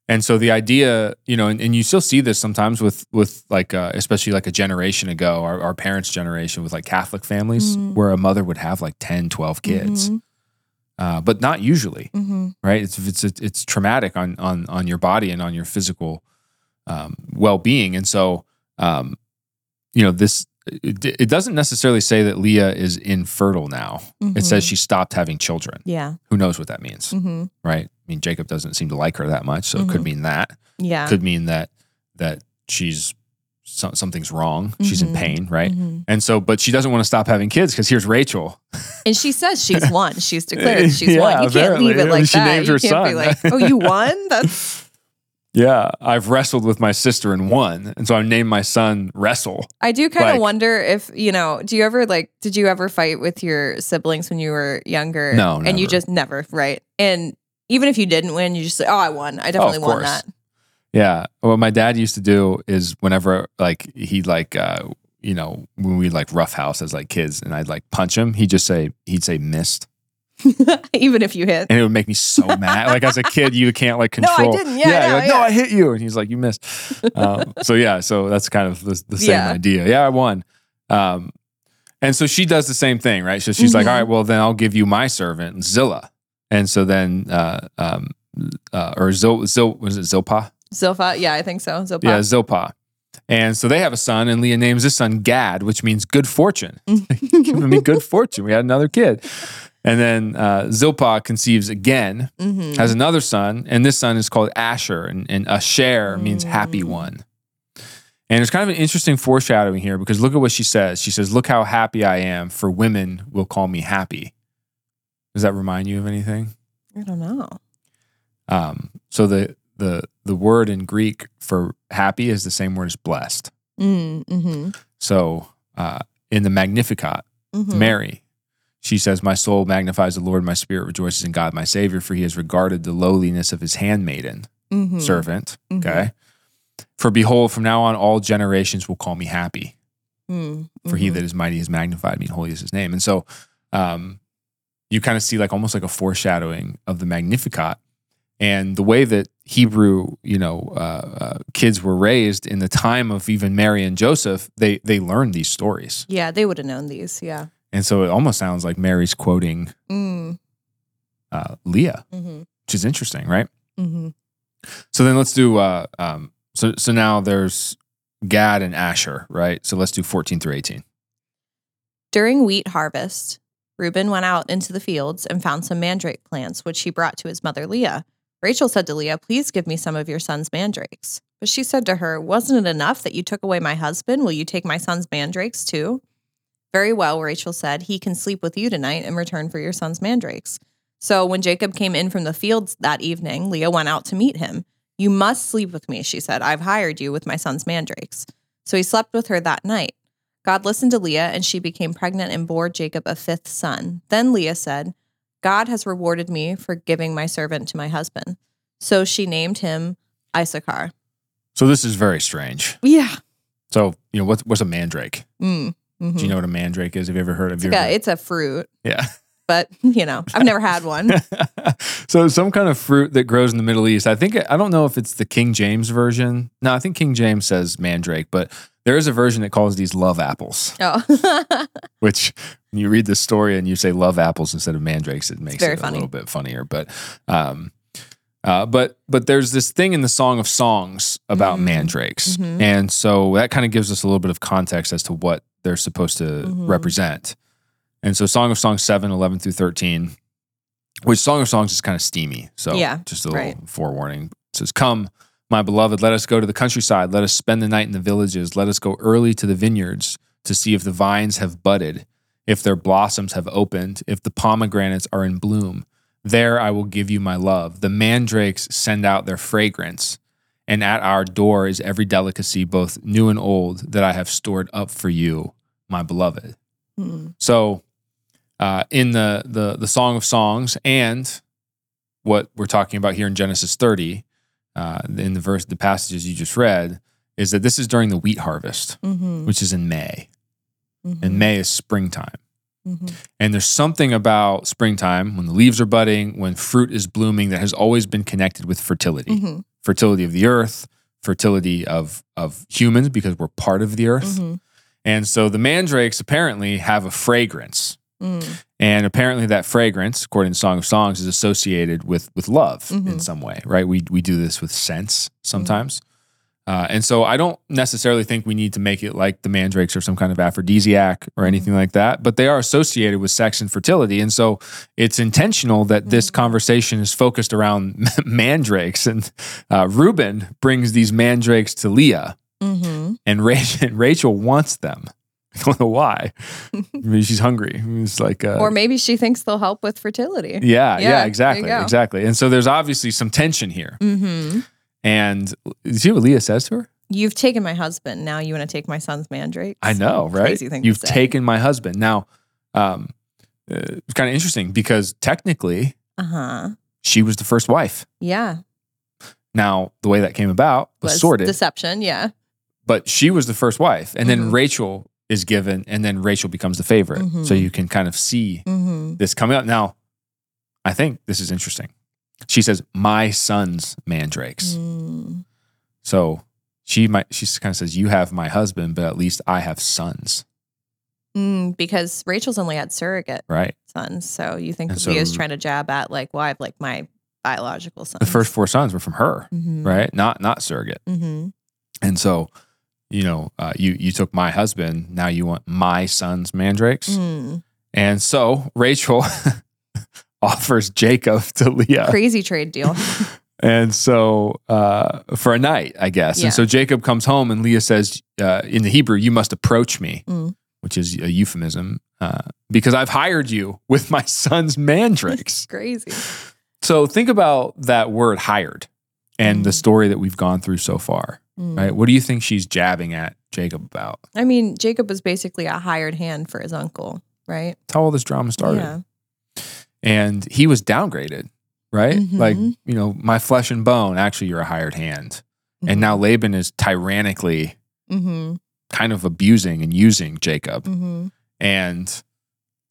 Speaker 1: And so the idea, you know, and, and you still see this sometimes with with like uh, especially like a generation ago, our, our parents' generation with like Catholic families
Speaker 2: Mhm.
Speaker 1: where a mother would have like 10, 12 kids.
Speaker 2: Mhm.
Speaker 1: Uh, but not usually,
Speaker 2: Mm-hmm.
Speaker 1: right? It's it's it's traumatic on on on your body and on your physical um, well being, and so um, you know this. It, it doesn't necessarily say that Leah is infertile now. It says she stopped having children.
Speaker 2: Yeah.
Speaker 1: Who knows what that means,
Speaker 2: Mm-hmm.
Speaker 1: right? I mean, Jacob doesn't seem to like her that much, so it could
Speaker 2: Mhm.
Speaker 1: mean that.
Speaker 2: Yeah.
Speaker 1: Could mean that that she's so, something's wrong. She's in
Speaker 2: Mhm.
Speaker 1: pain, right?
Speaker 2: Mhm.
Speaker 1: And so, but she doesn't want to stop having kids because here's Rachel.
Speaker 2: And she says she's won. She's declared she's
Speaker 1: Yeah,
Speaker 2: won. You can't leave it like
Speaker 1: She
Speaker 2: that.
Speaker 1: named
Speaker 2: you
Speaker 1: her
Speaker 2: can't be
Speaker 1: son.
Speaker 2: like, oh, you won? That's
Speaker 1: Yeah, I've wrestled with my sister and won, and so I named my son Wrestle.
Speaker 2: I do kind of
Speaker 1: Like-
Speaker 2: wonder if, you know, do you ever like did you ever fight with your siblings when you were younger?
Speaker 1: No,
Speaker 2: And you just never, right? And even if you didn't win, you just say, Oh, I won. I definitely won
Speaker 1: course.
Speaker 2: that.
Speaker 1: Yeah, what my dad used to do is whenever like he like uh you know when we like roughhouse as like kids, and I'd like punch him, he'd just say he'd say missed,
Speaker 2: even if you hit.
Speaker 1: and it would make me so mad. Like as a kid, you can't like control.
Speaker 2: No, I didn't. Yeah, yeah,
Speaker 1: like, no. I hit you, and he's like, you missed. um, so yeah, so that's kind of the, the same
Speaker 2: Yeah.
Speaker 1: idea. Yeah, I won. Um, and so she does the same thing, right? So she's like,
Speaker 2: Mhm.
Speaker 1: all right, well then I'll give you my servant Zillah, and so then uh, um, uh, or Zil, Zil was it Zilpah?
Speaker 2: Zilpha. Yeah, I think so. Zilpah.
Speaker 1: Yeah, Zilpah. And so they have a son, and Leah names his son Gad, which means good fortune. Giving me good fortune. We had another kid. And then uh, Zilpah conceives again,
Speaker 2: Mhm.
Speaker 1: has another son, and this son is called Asher, and, and Asher means happy
Speaker 2: Mm.
Speaker 1: one. And there's kind of an interesting foreshadowing here because look at what she says. She says, Look how happy I am, for women will call me happy. Does that remind you of anything?
Speaker 2: I don't know.
Speaker 1: Um, so the the the word in Greek for happy is the same word as blessed.
Speaker 2: Mm, mm-hmm.
Speaker 1: So uh, in the Magnificat,
Speaker 2: Mm-hmm.
Speaker 1: Mary, she says, My soul magnifies the Lord, my spirit rejoices in God, my Savior, for he has regarded the lowliness of his handmaiden,
Speaker 2: Mm-hmm.
Speaker 1: servant.
Speaker 2: Mhm.
Speaker 1: Okay. For behold, from now on, all generations will call me happy,
Speaker 2: Mm,
Speaker 1: for he
Speaker 2: mhm.
Speaker 1: that is mighty has magnified me, and holy is his name. And so um, you kind of see like almost like a foreshadowing of the Magnificat and the way that Hebrew, you know, uh, uh, kids were raised in the time of even Mary and Joseph, they they learned these stories.
Speaker 2: Yeah, they would have known these. Yeah.
Speaker 1: And so it almost sounds like Mary's quoting
Speaker 2: Mm,
Speaker 1: uh, Leah,
Speaker 2: mm-hmm.
Speaker 1: which is interesting, right?
Speaker 2: Mm-hmm.
Speaker 1: So then let's do. Uh, um, so so now there's Gad and Asher, right? So let's do 14 through 18.
Speaker 2: During wheat harvest, Reuben went out into the fields and found some mandrake plants, which he brought to his mother Leah. Rachel said to Leah, Please give me some of your son's mandrakes. But she said to her, Wasn't it enough that you took away my husband? Will you take my son's mandrakes too? Very well, Rachel said, He can sleep with you tonight in return for your son's mandrakes. So when Jacob came in from the fields that evening, Leah went out to meet him. You must sleep with me, she said. I've hired you with my son's mandrakes. So he slept with her that night. God listened to Leah, and she became pregnant and bore Jacob a fifth son. Then Leah said, God has rewarded me for giving my servant to my husband. So she named him Issachar.
Speaker 1: So this is very strange.
Speaker 2: Yeah.
Speaker 1: So you know what's what's a mandrake?
Speaker 2: Mm. mhm.
Speaker 1: Do you know what a mandrake is? Have you ever heard of
Speaker 2: It's,
Speaker 1: you
Speaker 2: like it's a fruit.
Speaker 1: Yeah.
Speaker 2: but you know, I've never had one.
Speaker 1: so some kind of fruit that grows in the Middle East. I think I don't know if it's the King James version. No, I think King James says mandrake, but there is a version that calls these love apples.
Speaker 2: Oh,
Speaker 1: Which when you read the story and you say love apples instead of mandrakes, it makes it a little bit funnier. But um, uh, but but there's this thing in the Song of Songs about
Speaker 2: Mm.
Speaker 1: mandrakes,
Speaker 2: Mhm.
Speaker 1: and so that kind of gives us a little bit of context as to what they're supposed to
Speaker 2: Mhm.
Speaker 1: represent. And so Song of Songs 7, 11 through 13, which Song of Songs is kind of steamy. So
Speaker 2: Yeah,
Speaker 1: just a little
Speaker 2: right.
Speaker 1: forewarning. It says, Come, my beloved, let us go to the countryside. Let us spend the night in the villages. Let us go early to the vineyards to see if the vines have budded, if their blossoms have opened, if the pomegranates are in bloom. There I will give you my love. The mandrakes send out their fragrance, and at our door is every delicacy, both new and old, that I have stored up for you, my beloved.
Speaker 2: Mm.
Speaker 1: So, uh, in the the the Song of Songs and what we're talking about here in Genesis 30, uh, in the verse, the passages you just read, is that this is during the wheat harvest,
Speaker 2: Mhm.
Speaker 1: which is in May,
Speaker 2: Mhm.
Speaker 1: and May is springtime.
Speaker 2: Mhm.
Speaker 1: And there's something about springtime when the leaves are budding, when fruit is blooming, that has always been connected with fertility,
Speaker 2: Mhm.
Speaker 1: fertility of the earth, fertility of of humans because we're part of the earth.
Speaker 2: Mhm.
Speaker 1: And so the mandrakes apparently have a fragrance.
Speaker 2: Mm.
Speaker 1: And apparently that fragrance, according to Song of Songs, is associated with with love in
Speaker 2: Mhm.
Speaker 1: some way, right? We we do this with scents sometimes. Uh, and so I don't necessarily think we need to make it like the mandrakes or some kind of aphrodisiac or anything like that, but they are associated with sex and fertility. And so it's intentional that this
Speaker 2: Mhm.
Speaker 1: conversation is focused around mandrakes. And uh, Reuben brings these mandrakes to Leah,
Speaker 2: Mhm.
Speaker 1: and Rachel, Rachel wants them. I don't know why. Maybe she's hungry. It's like, uh,
Speaker 2: Or maybe she thinks they'll help with fertility.
Speaker 1: yeah,
Speaker 2: Yeah,
Speaker 1: yeah, exactly, exactly. And so there's obviously some tension here.
Speaker 2: hmm
Speaker 1: And you see what Leah says to her?
Speaker 2: You've taken my husband. Now you want to take my son's mandrakes.
Speaker 1: I know, right?
Speaker 2: Crazy thing
Speaker 1: You've
Speaker 2: say.
Speaker 1: taken my husband. Now, um, uh, it's kind of interesting because technically
Speaker 2: Uh huh.
Speaker 1: she was the first wife.
Speaker 2: Yeah.
Speaker 1: Now, the way that came about was,
Speaker 2: Was
Speaker 1: sorted,
Speaker 2: deception. Yeah.
Speaker 1: but she was the first wife. And then
Speaker 2: Mhm.
Speaker 1: Rachel is given, and then Rachel becomes the favorite.
Speaker 2: Mhm.
Speaker 1: So you can kind of see
Speaker 2: Mm-hmm.
Speaker 1: this coming up. Now, I think this is interesting. She says, "My son's mandrakes."
Speaker 2: Mm.
Speaker 1: So she might. She kind of says, "You have my husband, but at least I have sons."
Speaker 2: Mm, because Rachel's only had surrogate
Speaker 1: Right.
Speaker 2: sons. So you think that Leah's trying to jab at, like, well, I have like my biological sons."
Speaker 1: The first four sons were from her,
Speaker 2: Mhm.
Speaker 1: right? Not not surrogate.
Speaker 2: Mm-hmm.
Speaker 1: And so, you know, uh, you you took my husband. Now you want my son's mandrakes.
Speaker 2: Mm.
Speaker 1: And so Rachel offers Jacob to Leah.
Speaker 2: Crazy trade deal.
Speaker 1: And so uh, for a night, I guess.
Speaker 2: Yeah.
Speaker 1: And so Jacob comes home, and Leah says, uh, in the Hebrew, "You must approach me,"
Speaker 2: Mm.
Speaker 1: which is a euphemism, uh, because I've hired you with my son's mandrakes.
Speaker 2: Crazy.
Speaker 1: so think about that word "hired" and the
Speaker 2: Mm.
Speaker 1: story that we've gone through so far.
Speaker 2: Mm.
Speaker 1: Right? What do you think she's jabbing at Jacob about?
Speaker 2: I mean, Jacob was basically a hired hand for his uncle, right?
Speaker 1: That's how all this drama started.
Speaker 2: Yeah.
Speaker 1: And he was downgraded, right?
Speaker 2: Mhm.
Speaker 1: Like you know, my flesh and bone. Actually, you're a hired hand. And now Laban is tyrannically
Speaker 2: Mm-hmm.
Speaker 1: kind of abusing and using Jacob.
Speaker 2: Mm-hmm.
Speaker 1: And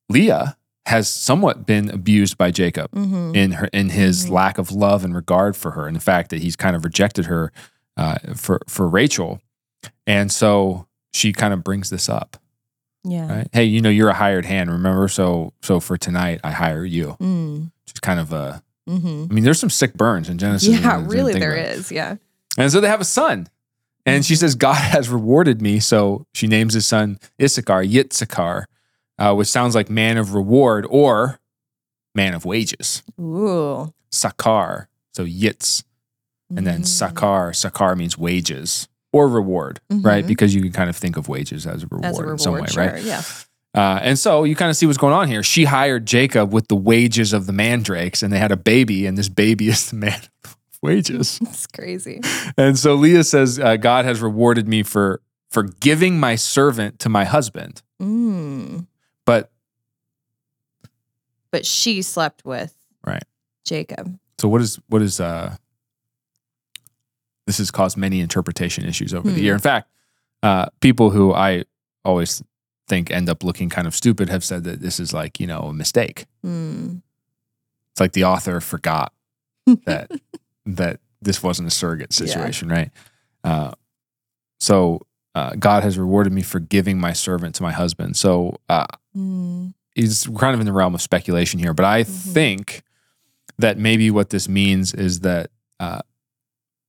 Speaker 1: Leah has somewhat been abused by Jacob
Speaker 2: Mm-hmm.
Speaker 1: in her in his lack of love and regard for her, and the fact that he's kind of rejected her uh, for for Rachel. And so she kind of brings this up,
Speaker 2: Yeah.
Speaker 1: right? Hey, you know, you're a hired hand, remember? So so for tonight, I hire you.
Speaker 2: Mm.
Speaker 1: Just kind of a.
Speaker 2: Mm-hmm.
Speaker 1: I mean, there's some sick burns in Genesis.
Speaker 2: Yeah,
Speaker 1: didn't
Speaker 2: really, there
Speaker 1: about.
Speaker 2: is. Yeah.
Speaker 1: And so they have a son. And she says, God has rewarded me. So she names his son Issachar, Yitzhakar, uh, which sounds like man of reward or man of wages.
Speaker 2: Ooh.
Speaker 1: Sakar. So Yitz. And then
Speaker 2: Mm.
Speaker 1: Sakar. Sakar means wages or reward, right?
Speaker 2: Mhm.
Speaker 1: Because you can kind of think of wages as a reward,
Speaker 2: As a reward,
Speaker 1: in some way,
Speaker 2: sure.
Speaker 1: right?
Speaker 2: Yeah.
Speaker 1: Uh, and so you kind of see what's going on here. She hired Jacob with the wages of the mandrakes, and they had a baby, and this baby is the man of wages.
Speaker 2: It's crazy.
Speaker 1: And so Leah says, uh, God has rewarded me for for giving my servant to my husband.
Speaker 2: Mm.
Speaker 1: But
Speaker 2: But she slept with
Speaker 1: Right.
Speaker 2: Jacob.
Speaker 1: so what is what is uh this has caused many interpretation issues over the
Speaker 2: Hmm.
Speaker 1: year. In fact, uh, people who I always think end up looking kind of stupid have said that this is like, you know, a mistake.
Speaker 2: Mm.
Speaker 1: It's like the author forgot that that this wasn't a surrogate
Speaker 2: Yeah.
Speaker 1: situation, right? Uh, so uh, God has rewarded me for giving my servant to my husband. So uh,
Speaker 2: Mm.
Speaker 1: is kind of in the realm of speculation here, but I
Speaker 2: Mhm.
Speaker 1: think that maybe what this means is that uh,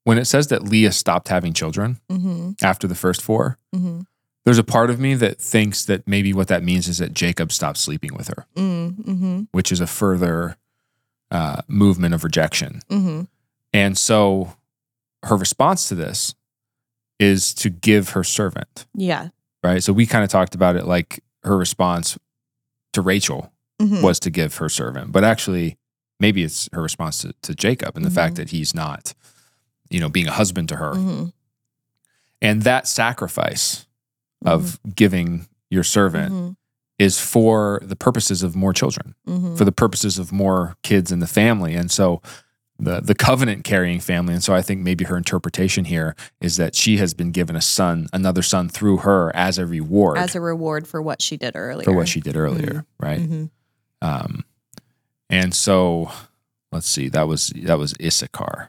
Speaker 1: when it says that Leah stopped having children
Speaker 2: hmm
Speaker 1: after the first four,
Speaker 2: hmm
Speaker 1: there's a part of me that thinks that maybe what that means is that Jacob stopped sleeping with her,
Speaker 2: hmm
Speaker 1: which is a further uh, movement of rejection.
Speaker 2: hmm
Speaker 1: And so her response to this is to give her servant,
Speaker 2: Yeah.
Speaker 1: right? So we kind of talked about it like her response to Rachel
Speaker 2: Mhm.
Speaker 1: was to give her servant, but actually, maybe it's her response to, to Jacob and the fact that he's not, you know, being a husband to her.
Speaker 2: Mhm.
Speaker 1: And that sacrifice of giving your servant
Speaker 2: Mhm.
Speaker 1: is for the purposes of more children,
Speaker 2: Mhm.
Speaker 1: for the purposes of more kids in the family. And so the the covenant carrying family. And so I think maybe her interpretation here is that she has been given a son, another son through her as a reward
Speaker 2: as a reward for what she did earlier.
Speaker 1: for what she did earlier, right?
Speaker 2: Mhm.
Speaker 1: Um, and so let's see, that was that was Issachar.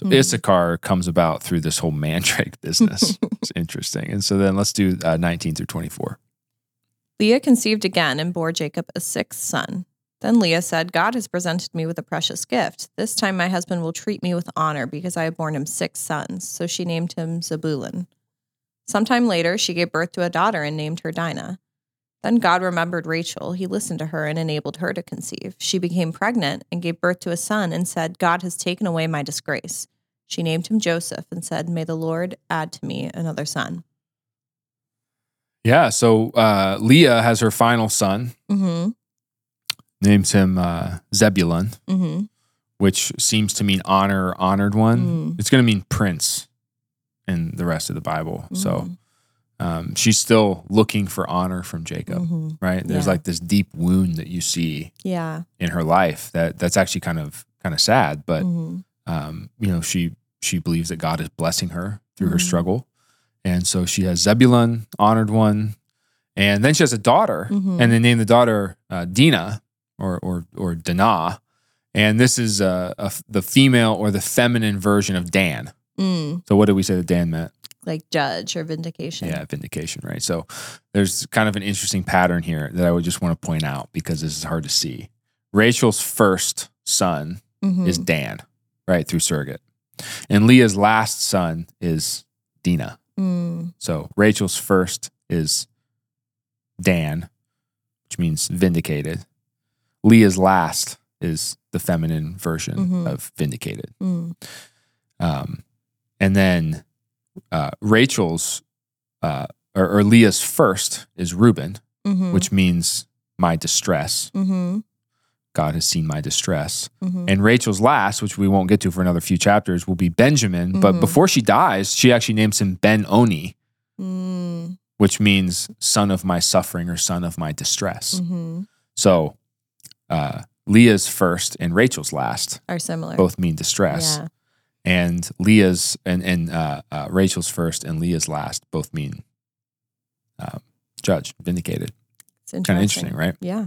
Speaker 1: So
Speaker 2: Mhm.
Speaker 1: Issachar comes about through this whole mandrake business. it's interesting. And so then let's do uh, 19 through 24.
Speaker 2: Leah conceived again and bore Jacob a sixth son. Then Leah said, God has presented me with a precious gift. This time my husband will treat me with honor because I have borne him six sons. So she named him Zebulun. Sometime later, she gave birth to a daughter and named her Dinah. Then God remembered Rachel. He listened to her and enabled her to conceive. She became pregnant and gave birth to a son and said, God has taken away my disgrace. She named him Joseph and said, May the Lord add to me another son.
Speaker 1: Yeah. So uh, Leah has her final son,
Speaker 2: Mm
Speaker 1: names him uh, Zebulun,
Speaker 2: hmm. Mm hmm.
Speaker 1: which seems to mean honor, or honored one.
Speaker 2: Mm.
Speaker 1: It's going to mean prince in the rest of the Bible. So
Speaker 2: Mhm.
Speaker 1: Um, she's still looking for honor from Jacob,
Speaker 2: Mhm.
Speaker 1: right? There's
Speaker 2: Yeah.
Speaker 1: like this deep wound that you see
Speaker 2: Yeah.
Speaker 1: in her life that that's actually kind of kind of sad, but
Speaker 2: Mhm.
Speaker 1: um, you know she she believes that God is blessing her through her
Speaker 2: Mhm.
Speaker 1: struggle, and so she has Zebulun, honored one, and then she has a daughter,
Speaker 2: Mhm.
Speaker 1: and they name the daughter uh, Dinah or or or Dinah, and this is uh, a the female or the feminine version of Dan.
Speaker 2: Mm,
Speaker 1: So what did we say that Dan meant?
Speaker 2: Like judge or vindication.
Speaker 1: Yeah, vindication, right? So there's kind of an interesting pattern here that I would just want to point out because this is hard to see. Rachel's first son
Speaker 2: Mhm.
Speaker 1: is Dan, right, through surrogate. And Leah's last son is Dinah.
Speaker 2: Mm,
Speaker 1: So Rachel's first is Dan, which means vindicated. Leah's last is the feminine version
Speaker 2: Mhm.
Speaker 1: of vindicated.
Speaker 2: mm,
Speaker 1: Um, and then uh, Rachel's uh, or, or Leah's first is Reuben,
Speaker 2: mhm,
Speaker 1: which means my distress.
Speaker 2: mhm,
Speaker 1: God has seen my distress.
Speaker 2: mhm.
Speaker 1: And Rachel's last, which we won't get to for another few chapters, will be Benjamin. But
Speaker 2: Mhm.
Speaker 1: before she dies, she actually names him Ben Oni,
Speaker 2: Mm,
Speaker 1: which means son of my suffering or son of my distress.
Speaker 2: mhm.
Speaker 1: So uh, Leah's first and Rachel's last
Speaker 2: Are similar.
Speaker 1: both mean distress.
Speaker 2: Yeah.
Speaker 1: And Leah's and, and uh, uh, Rachel's first and Leah's last both mean um, judge, vindicated.
Speaker 2: It's interesting.
Speaker 1: Kind of interesting, right?
Speaker 2: Yeah.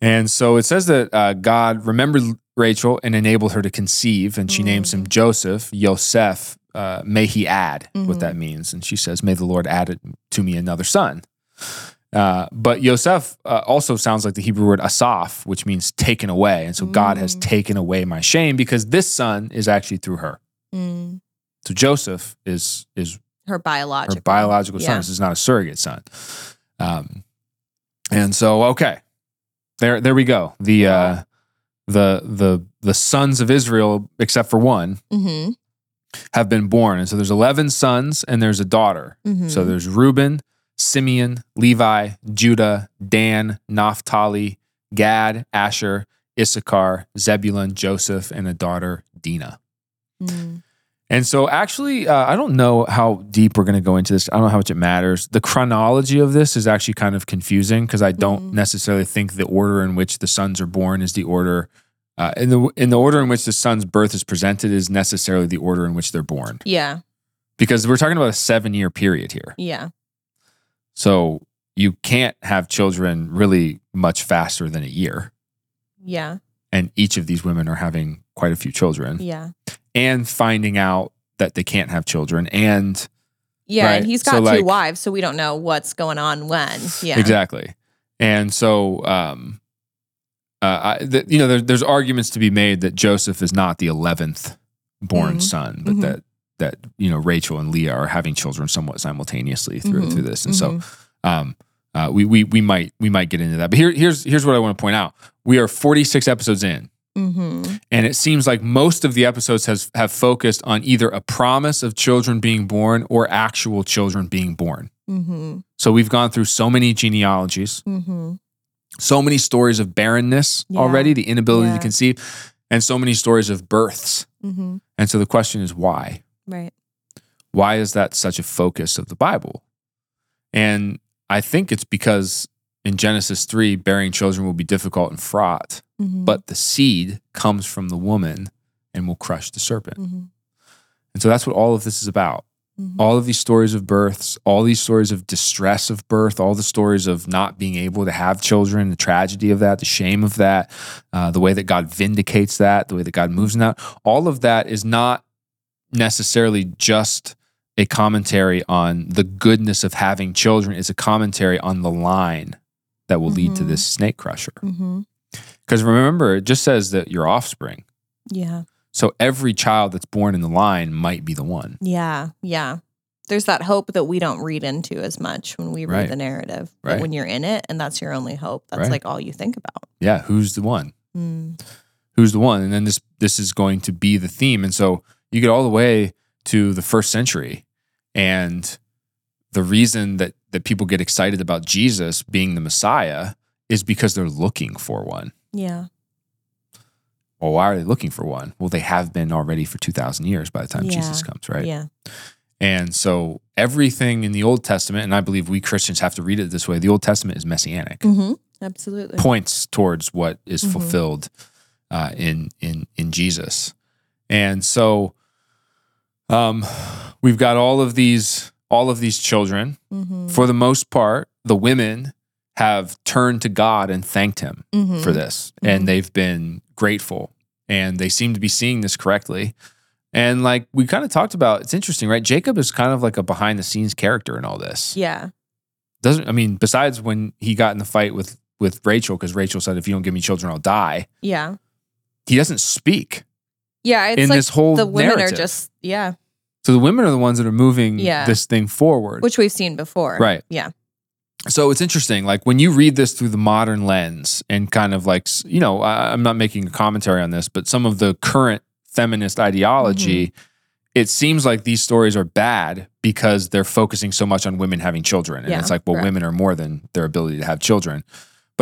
Speaker 1: And so it says that uh, God remembered Rachel and enabled her to conceive, and she names him Joseph, Yosef. Uh, may he add what
Speaker 2: Mhm.
Speaker 1: that means. And she says, May the Lord add it to me another son. Uh, but Yosef uh, also sounds like the Hebrew word asaf, which means taken away. And so God has
Speaker 2: Mm.
Speaker 1: taken away my shame because this son is actually through her.
Speaker 2: Mm.
Speaker 1: So Joseph is is
Speaker 2: Her biological.
Speaker 1: her biological son.
Speaker 2: Yeah.
Speaker 1: This is not a surrogate son. Um, and so, okay, there, there we go. The, uh, the, the, the sons of Israel, except for one,
Speaker 2: Mhm,
Speaker 1: have been born. And so there's 11 sons and there's a daughter.
Speaker 2: mhm.
Speaker 1: So there's Reuben, Simeon, Levi, Judah, Dan, Naphtali, Gad, Asher, Issachar, Zebulun, Joseph, and a daughter, Dinah.
Speaker 2: Mm.
Speaker 1: And so, actually, uh, I don't know how deep we're going to go into this. I don't know how much it matters. The chronology of this is actually kind of confusing because I don't
Speaker 2: Mhm.
Speaker 1: necessarily think the order in which the sons are born is the order. Uh, in the in the order in which the son's birth is presented is necessarily the order in which they're born
Speaker 2: Yeah.
Speaker 1: because we're talking about a seven year period here.
Speaker 2: Yeah.
Speaker 1: So you can't have children really much faster than a year.
Speaker 2: Yeah.
Speaker 1: And each of these women are having quite a few children
Speaker 2: Yeah.
Speaker 1: and finding out that they can't have children. And
Speaker 2: Yeah.
Speaker 1: Right.
Speaker 2: And he's got
Speaker 1: like-
Speaker 2: two wives, so we don't know what's going on when. Yeah.
Speaker 1: exactly. And so, um, uh, I, the, you know, there, there's arguments to be made that Joseph is not the 11th born
Speaker 2: Mhm.
Speaker 1: son, but
Speaker 2: Mhm.
Speaker 1: that, that, you know, Rachel and Leah are having children somewhat simultaneously through,
Speaker 2: Mhm.
Speaker 1: through this. And so,
Speaker 2: Mhm.
Speaker 1: um, uh, we, we, we might, we might get into that, but here, here's, here's what I want to point out. We are 46 episodes in.
Speaker 2: Mhm.
Speaker 1: And it seems like most of the episodes has have focused on either a promise of children being born or actual children being born.
Speaker 2: Mhm.
Speaker 1: So we've gone through so many genealogies,
Speaker 2: Mhm.
Speaker 1: so many stories of barrenness
Speaker 2: Yeah.
Speaker 1: already, the inability
Speaker 2: Yeah.
Speaker 1: to conceive, and so many stories of births.
Speaker 2: Mhm.
Speaker 1: And so the question is why?
Speaker 2: Right.
Speaker 1: Why is that such a focus of the Bible? And I think it's because in Genesis 3, bearing children will be difficult and fraught,
Speaker 2: Mhm.
Speaker 1: but the seed comes from the woman and will crush the serpent.
Speaker 2: Mhm.
Speaker 1: And so that's what all of this is about.
Speaker 2: Mhm.
Speaker 1: All of these stories of births, all these stories of distress of birth, all the stories of not being able to have children, the tragedy of that, the shame of that, uh, the way that God vindicates that, the way that God moves in that, all of that is not necessarily just a commentary on the goodness of having children, it's a commentary on the line that will lead to
Speaker 2: Mhm.
Speaker 1: this snake crusher. Because remember, it just says that your offspring.
Speaker 2: Yeah.
Speaker 1: So every child that's born in the line might be the one.
Speaker 2: Yeah. Yeah. There's that hope that we don't read into as much when we read
Speaker 1: Right.
Speaker 2: the narrative. But
Speaker 1: Right.
Speaker 2: when you're in it and that's your only hope, that's
Speaker 1: Right.
Speaker 2: like all you think about.
Speaker 1: Yeah, who's the one?
Speaker 2: Mm.
Speaker 1: Who's the one? And then this this is going to be the theme. And so you get all the way to the first century, and the reason that that people get excited about Jesus being the Messiah is because they're looking for one.
Speaker 2: Yeah.
Speaker 1: Well, why are they looking for one? Well, they have been already for two thousand years by the time
Speaker 2: Yeah.
Speaker 1: Jesus comes, right?
Speaker 2: Yeah.
Speaker 1: And so everything in the Old Testament, and I believe we Christians have to read it this way, the Old Testament is messianic.
Speaker 2: Mm-hmm. Absolutely.
Speaker 1: points towards what is
Speaker 2: Mhm.
Speaker 1: fulfilled uh, in in in Jesus, and so um, we've got all of these all of these children.
Speaker 2: Mm-hmm.
Speaker 1: For the most part, the women have turned to God and thanked Him
Speaker 2: Mm-hmm.
Speaker 1: for this,
Speaker 2: Mhm.
Speaker 1: and they've been grateful, and they seem to be seeing this correctly. And like we kind of talked about, it's interesting, right? Jacob is kind of like a behind the scenes character in all this
Speaker 2: Yeah.
Speaker 1: doesn't I mean besides when he got in the fight with with Rachel because Rachel said if you don't give me children I'll die
Speaker 2: Yeah.
Speaker 1: he doesn't speak
Speaker 2: Yeah. It's
Speaker 1: in
Speaker 2: like
Speaker 1: this whole
Speaker 2: the women
Speaker 1: narrative.
Speaker 2: are just, yeah,
Speaker 1: so the women are the ones that are moving
Speaker 2: Yeah.
Speaker 1: this thing forward
Speaker 2: which we've seen before.
Speaker 1: right
Speaker 2: Yeah.
Speaker 1: so it's interesting like when you read this through the modern lens and kind of like you know I'm not making a commentary on this but some of the current feminist ideology
Speaker 2: Mm-hmm.
Speaker 1: it seems like these stories are bad because they're focusing so much on women having children and
Speaker 2: Yeah,
Speaker 1: it's like well
Speaker 2: correct.
Speaker 1: women are more than their ability to have children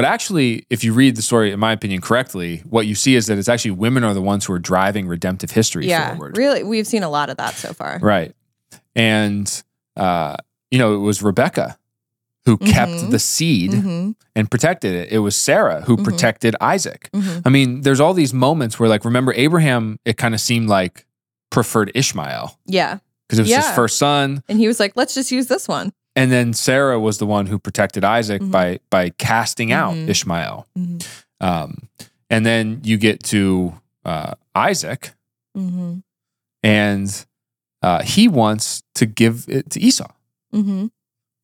Speaker 1: but actually if you read the story in my opinion correctly what you see is that it's actually women are the ones who are driving redemptive history forward.
Speaker 2: Yeah.
Speaker 1: forward
Speaker 2: Really, we've seen a lot of that so far.
Speaker 1: right and uh you know it was rebecca who kept
Speaker 2: Mhm.
Speaker 1: the seed
Speaker 2: Mm-hmm.
Speaker 1: and protected it it was sarah who
Speaker 2: Mhm.
Speaker 1: protected isaac
Speaker 2: Mm-hmm.
Speaker 1: i mean there's all these moments where like remember abraham it kind of seemed like preferred ishmael
Speaker 2: Yeah.
Speaker 1: because it was his first son
Speaker 2: And he was like, let's just use this one.
Speaker 1: And then sarah was the one who protected isaac
Speaker 2: Mhm.
Speaker 1: by by casting out
Speaker 2: Mhm.
Speaker 1: ishmael
Speaker 2: Mhm.
Speaker 1: um, and then you get to uh, isaac
Speaker 2: Mm-hmm.
Speaker 1: and uh, he wants to give it to esau
Speaker 2: Mm-hmm.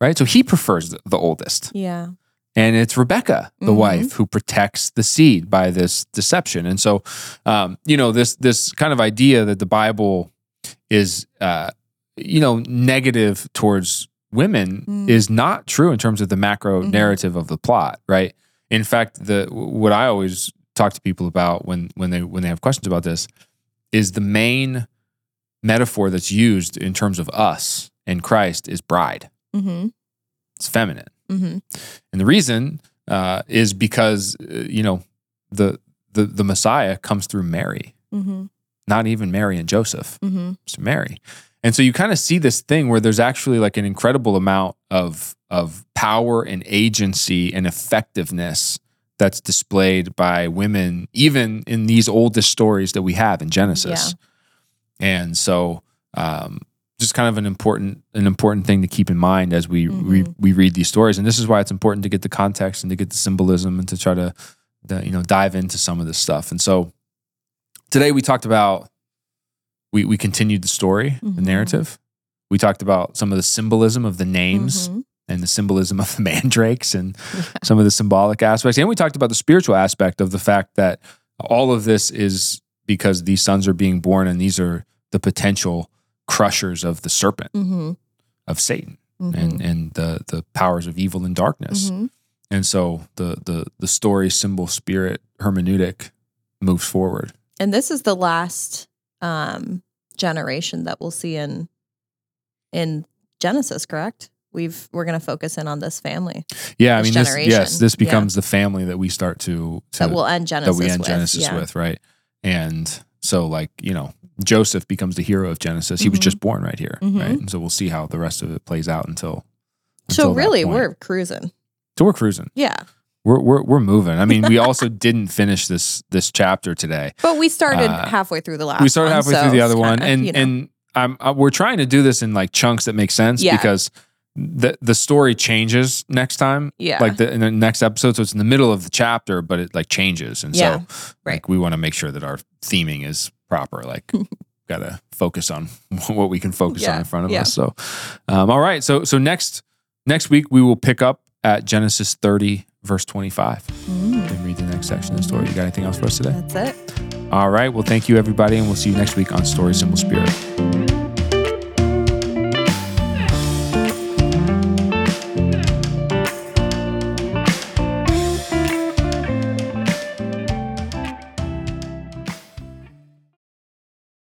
Speaker 1: right so he prefers the, the oldest
Speaker 2: Yeah.
Speaker 1: and it's rebecca the
Speaker 2: Mhm.
Speaker 1: wife who protects the seed by this deception and so um, you know this this kind of idea that the bible is uh, you know negative towards women
Speaker 2: Mm.
Speaker 1: is not true in terms of the macro
Speaker 2: Mhm.
Speaker 1: narrative of the plot right in fact the what i always talk to people about when when they when they have questions about this is the main metaphor that's used in terms of us and christ is bride
Speaker 2: Mm-hmm.
Speaker 1: it's feminine
Speaker 2: Mm-hmm.
Speaker 1: and the reason uh, is because uh, you know the the the Messiah comes through Mary,
Speaker 2: Mm-hmm.
Speaker 1: not even Mary and Joseph,
Speaker 2: Mm-hmm.
Speaker 1: it's Mary. And so you kind of see this thing where there's actually like an incredible amount of of power and agency and effectiveness that's displayed by women, even in these oldest stories that we have in Genesis. And so um, just kind of an important an important thing to keep in mind as we we,
Speaker 2: Mhm.
Speaker 1: we read these stories. And this is why it's important to get the context and to get the symbolism and to try to, the, you know dive into some of this stuff. And so today we talked about we we continued the story, the
Speaker 2: Mhm.
Speaker 1: narrative. We talked about some of the symbolism of the names
Speaker 2: Mhm.
Speaker 1: and the symbolism of the mandrakes and
Speaker 2: Yeah.
Speaker 1: some of the symbolic aspects. And we talked about the spiritual aspect of the fact that all of this is because these sons are being born and these are the potential crushers of the serpent,
Speaker 2: Mhm.
Speaker 1: of Satan
Speaker 2: Mhm.
Speaker 1: and, and the, the powers of evil and darkness.
Speaker 2: Mhm.
Speaker 1: And so the, the, the story, symbol, spirit, hermeneutic moves forward.
Speaker 2: And this is the last um, generation that we'll see in in Genesis, correct? We've we're going to focus in on this family
Speaker 1: Yeah, I mean, this, yes, this
Speaker 2: Yeah.
Speaker 1: becomes the family that we start to, to
Speaker 2: that we'll end Genesis
Speaker 1: that we end
Speaker 2: with.
Speaker 1: Genesis
Speaker 2: yeah.
Speaker 1: with, right? And so, like you know, Joseph becomes the hero of Genesis. He was
Speaker 2: Mhm.
Speaker 1: just born right here,
Speaker 2: Mhm.
Speaker 1: right? And so we'll see how the rest of it plays out until.
Speaker 2: So
Speaker 1: until that
Speaker 2: really, we're cruising.
Speaker 1: so we're cruising.
Speaker 2: Yeah,
Speaker 1: We're we're we're moving. I mean, we also didn't finish this this chapter today.
Speaker 2: but we started
Speaker 1: Uh,
Speaker 2: halfway through the last.
Speaker 1: we started
Speaker 2: one,
Speaker 1: halfway
Speaker 2: so
Speaker 1: through the other one,
Speaker 2: kinda,
Speaker 1: and
Speaker 2: you know,
Speaker 1: and I'm uh, we're trying to do this in like chunks that make sense
Speaker 2: Yeah.
Speaker 1: because the the story changes next time.
Speaker 2: yeah,
Speaker 1: Like the, in the next episode, so it's in the middle of the chapter, but it like changes, and
Speaker 2: Yeah,
Speaker 1: so
Speaker 2: right.
Speaker 1: like we want to make sure that our theming is proper. Like, got to focus on what we can focus on in front of
Speaker 2: yeah.
Speaker 1: us. So, um, all right, so so next next week we will pick up at Genesis thirty, verse twenty five,
Speaker 2: Mm,
Speaker 1: and read the next section of the story. You got anything else for us today?
Speaker 2: that's it.
Speaker 1: All right, well, thank you everybody, and we'll see you next week on Story Symbol Spirit.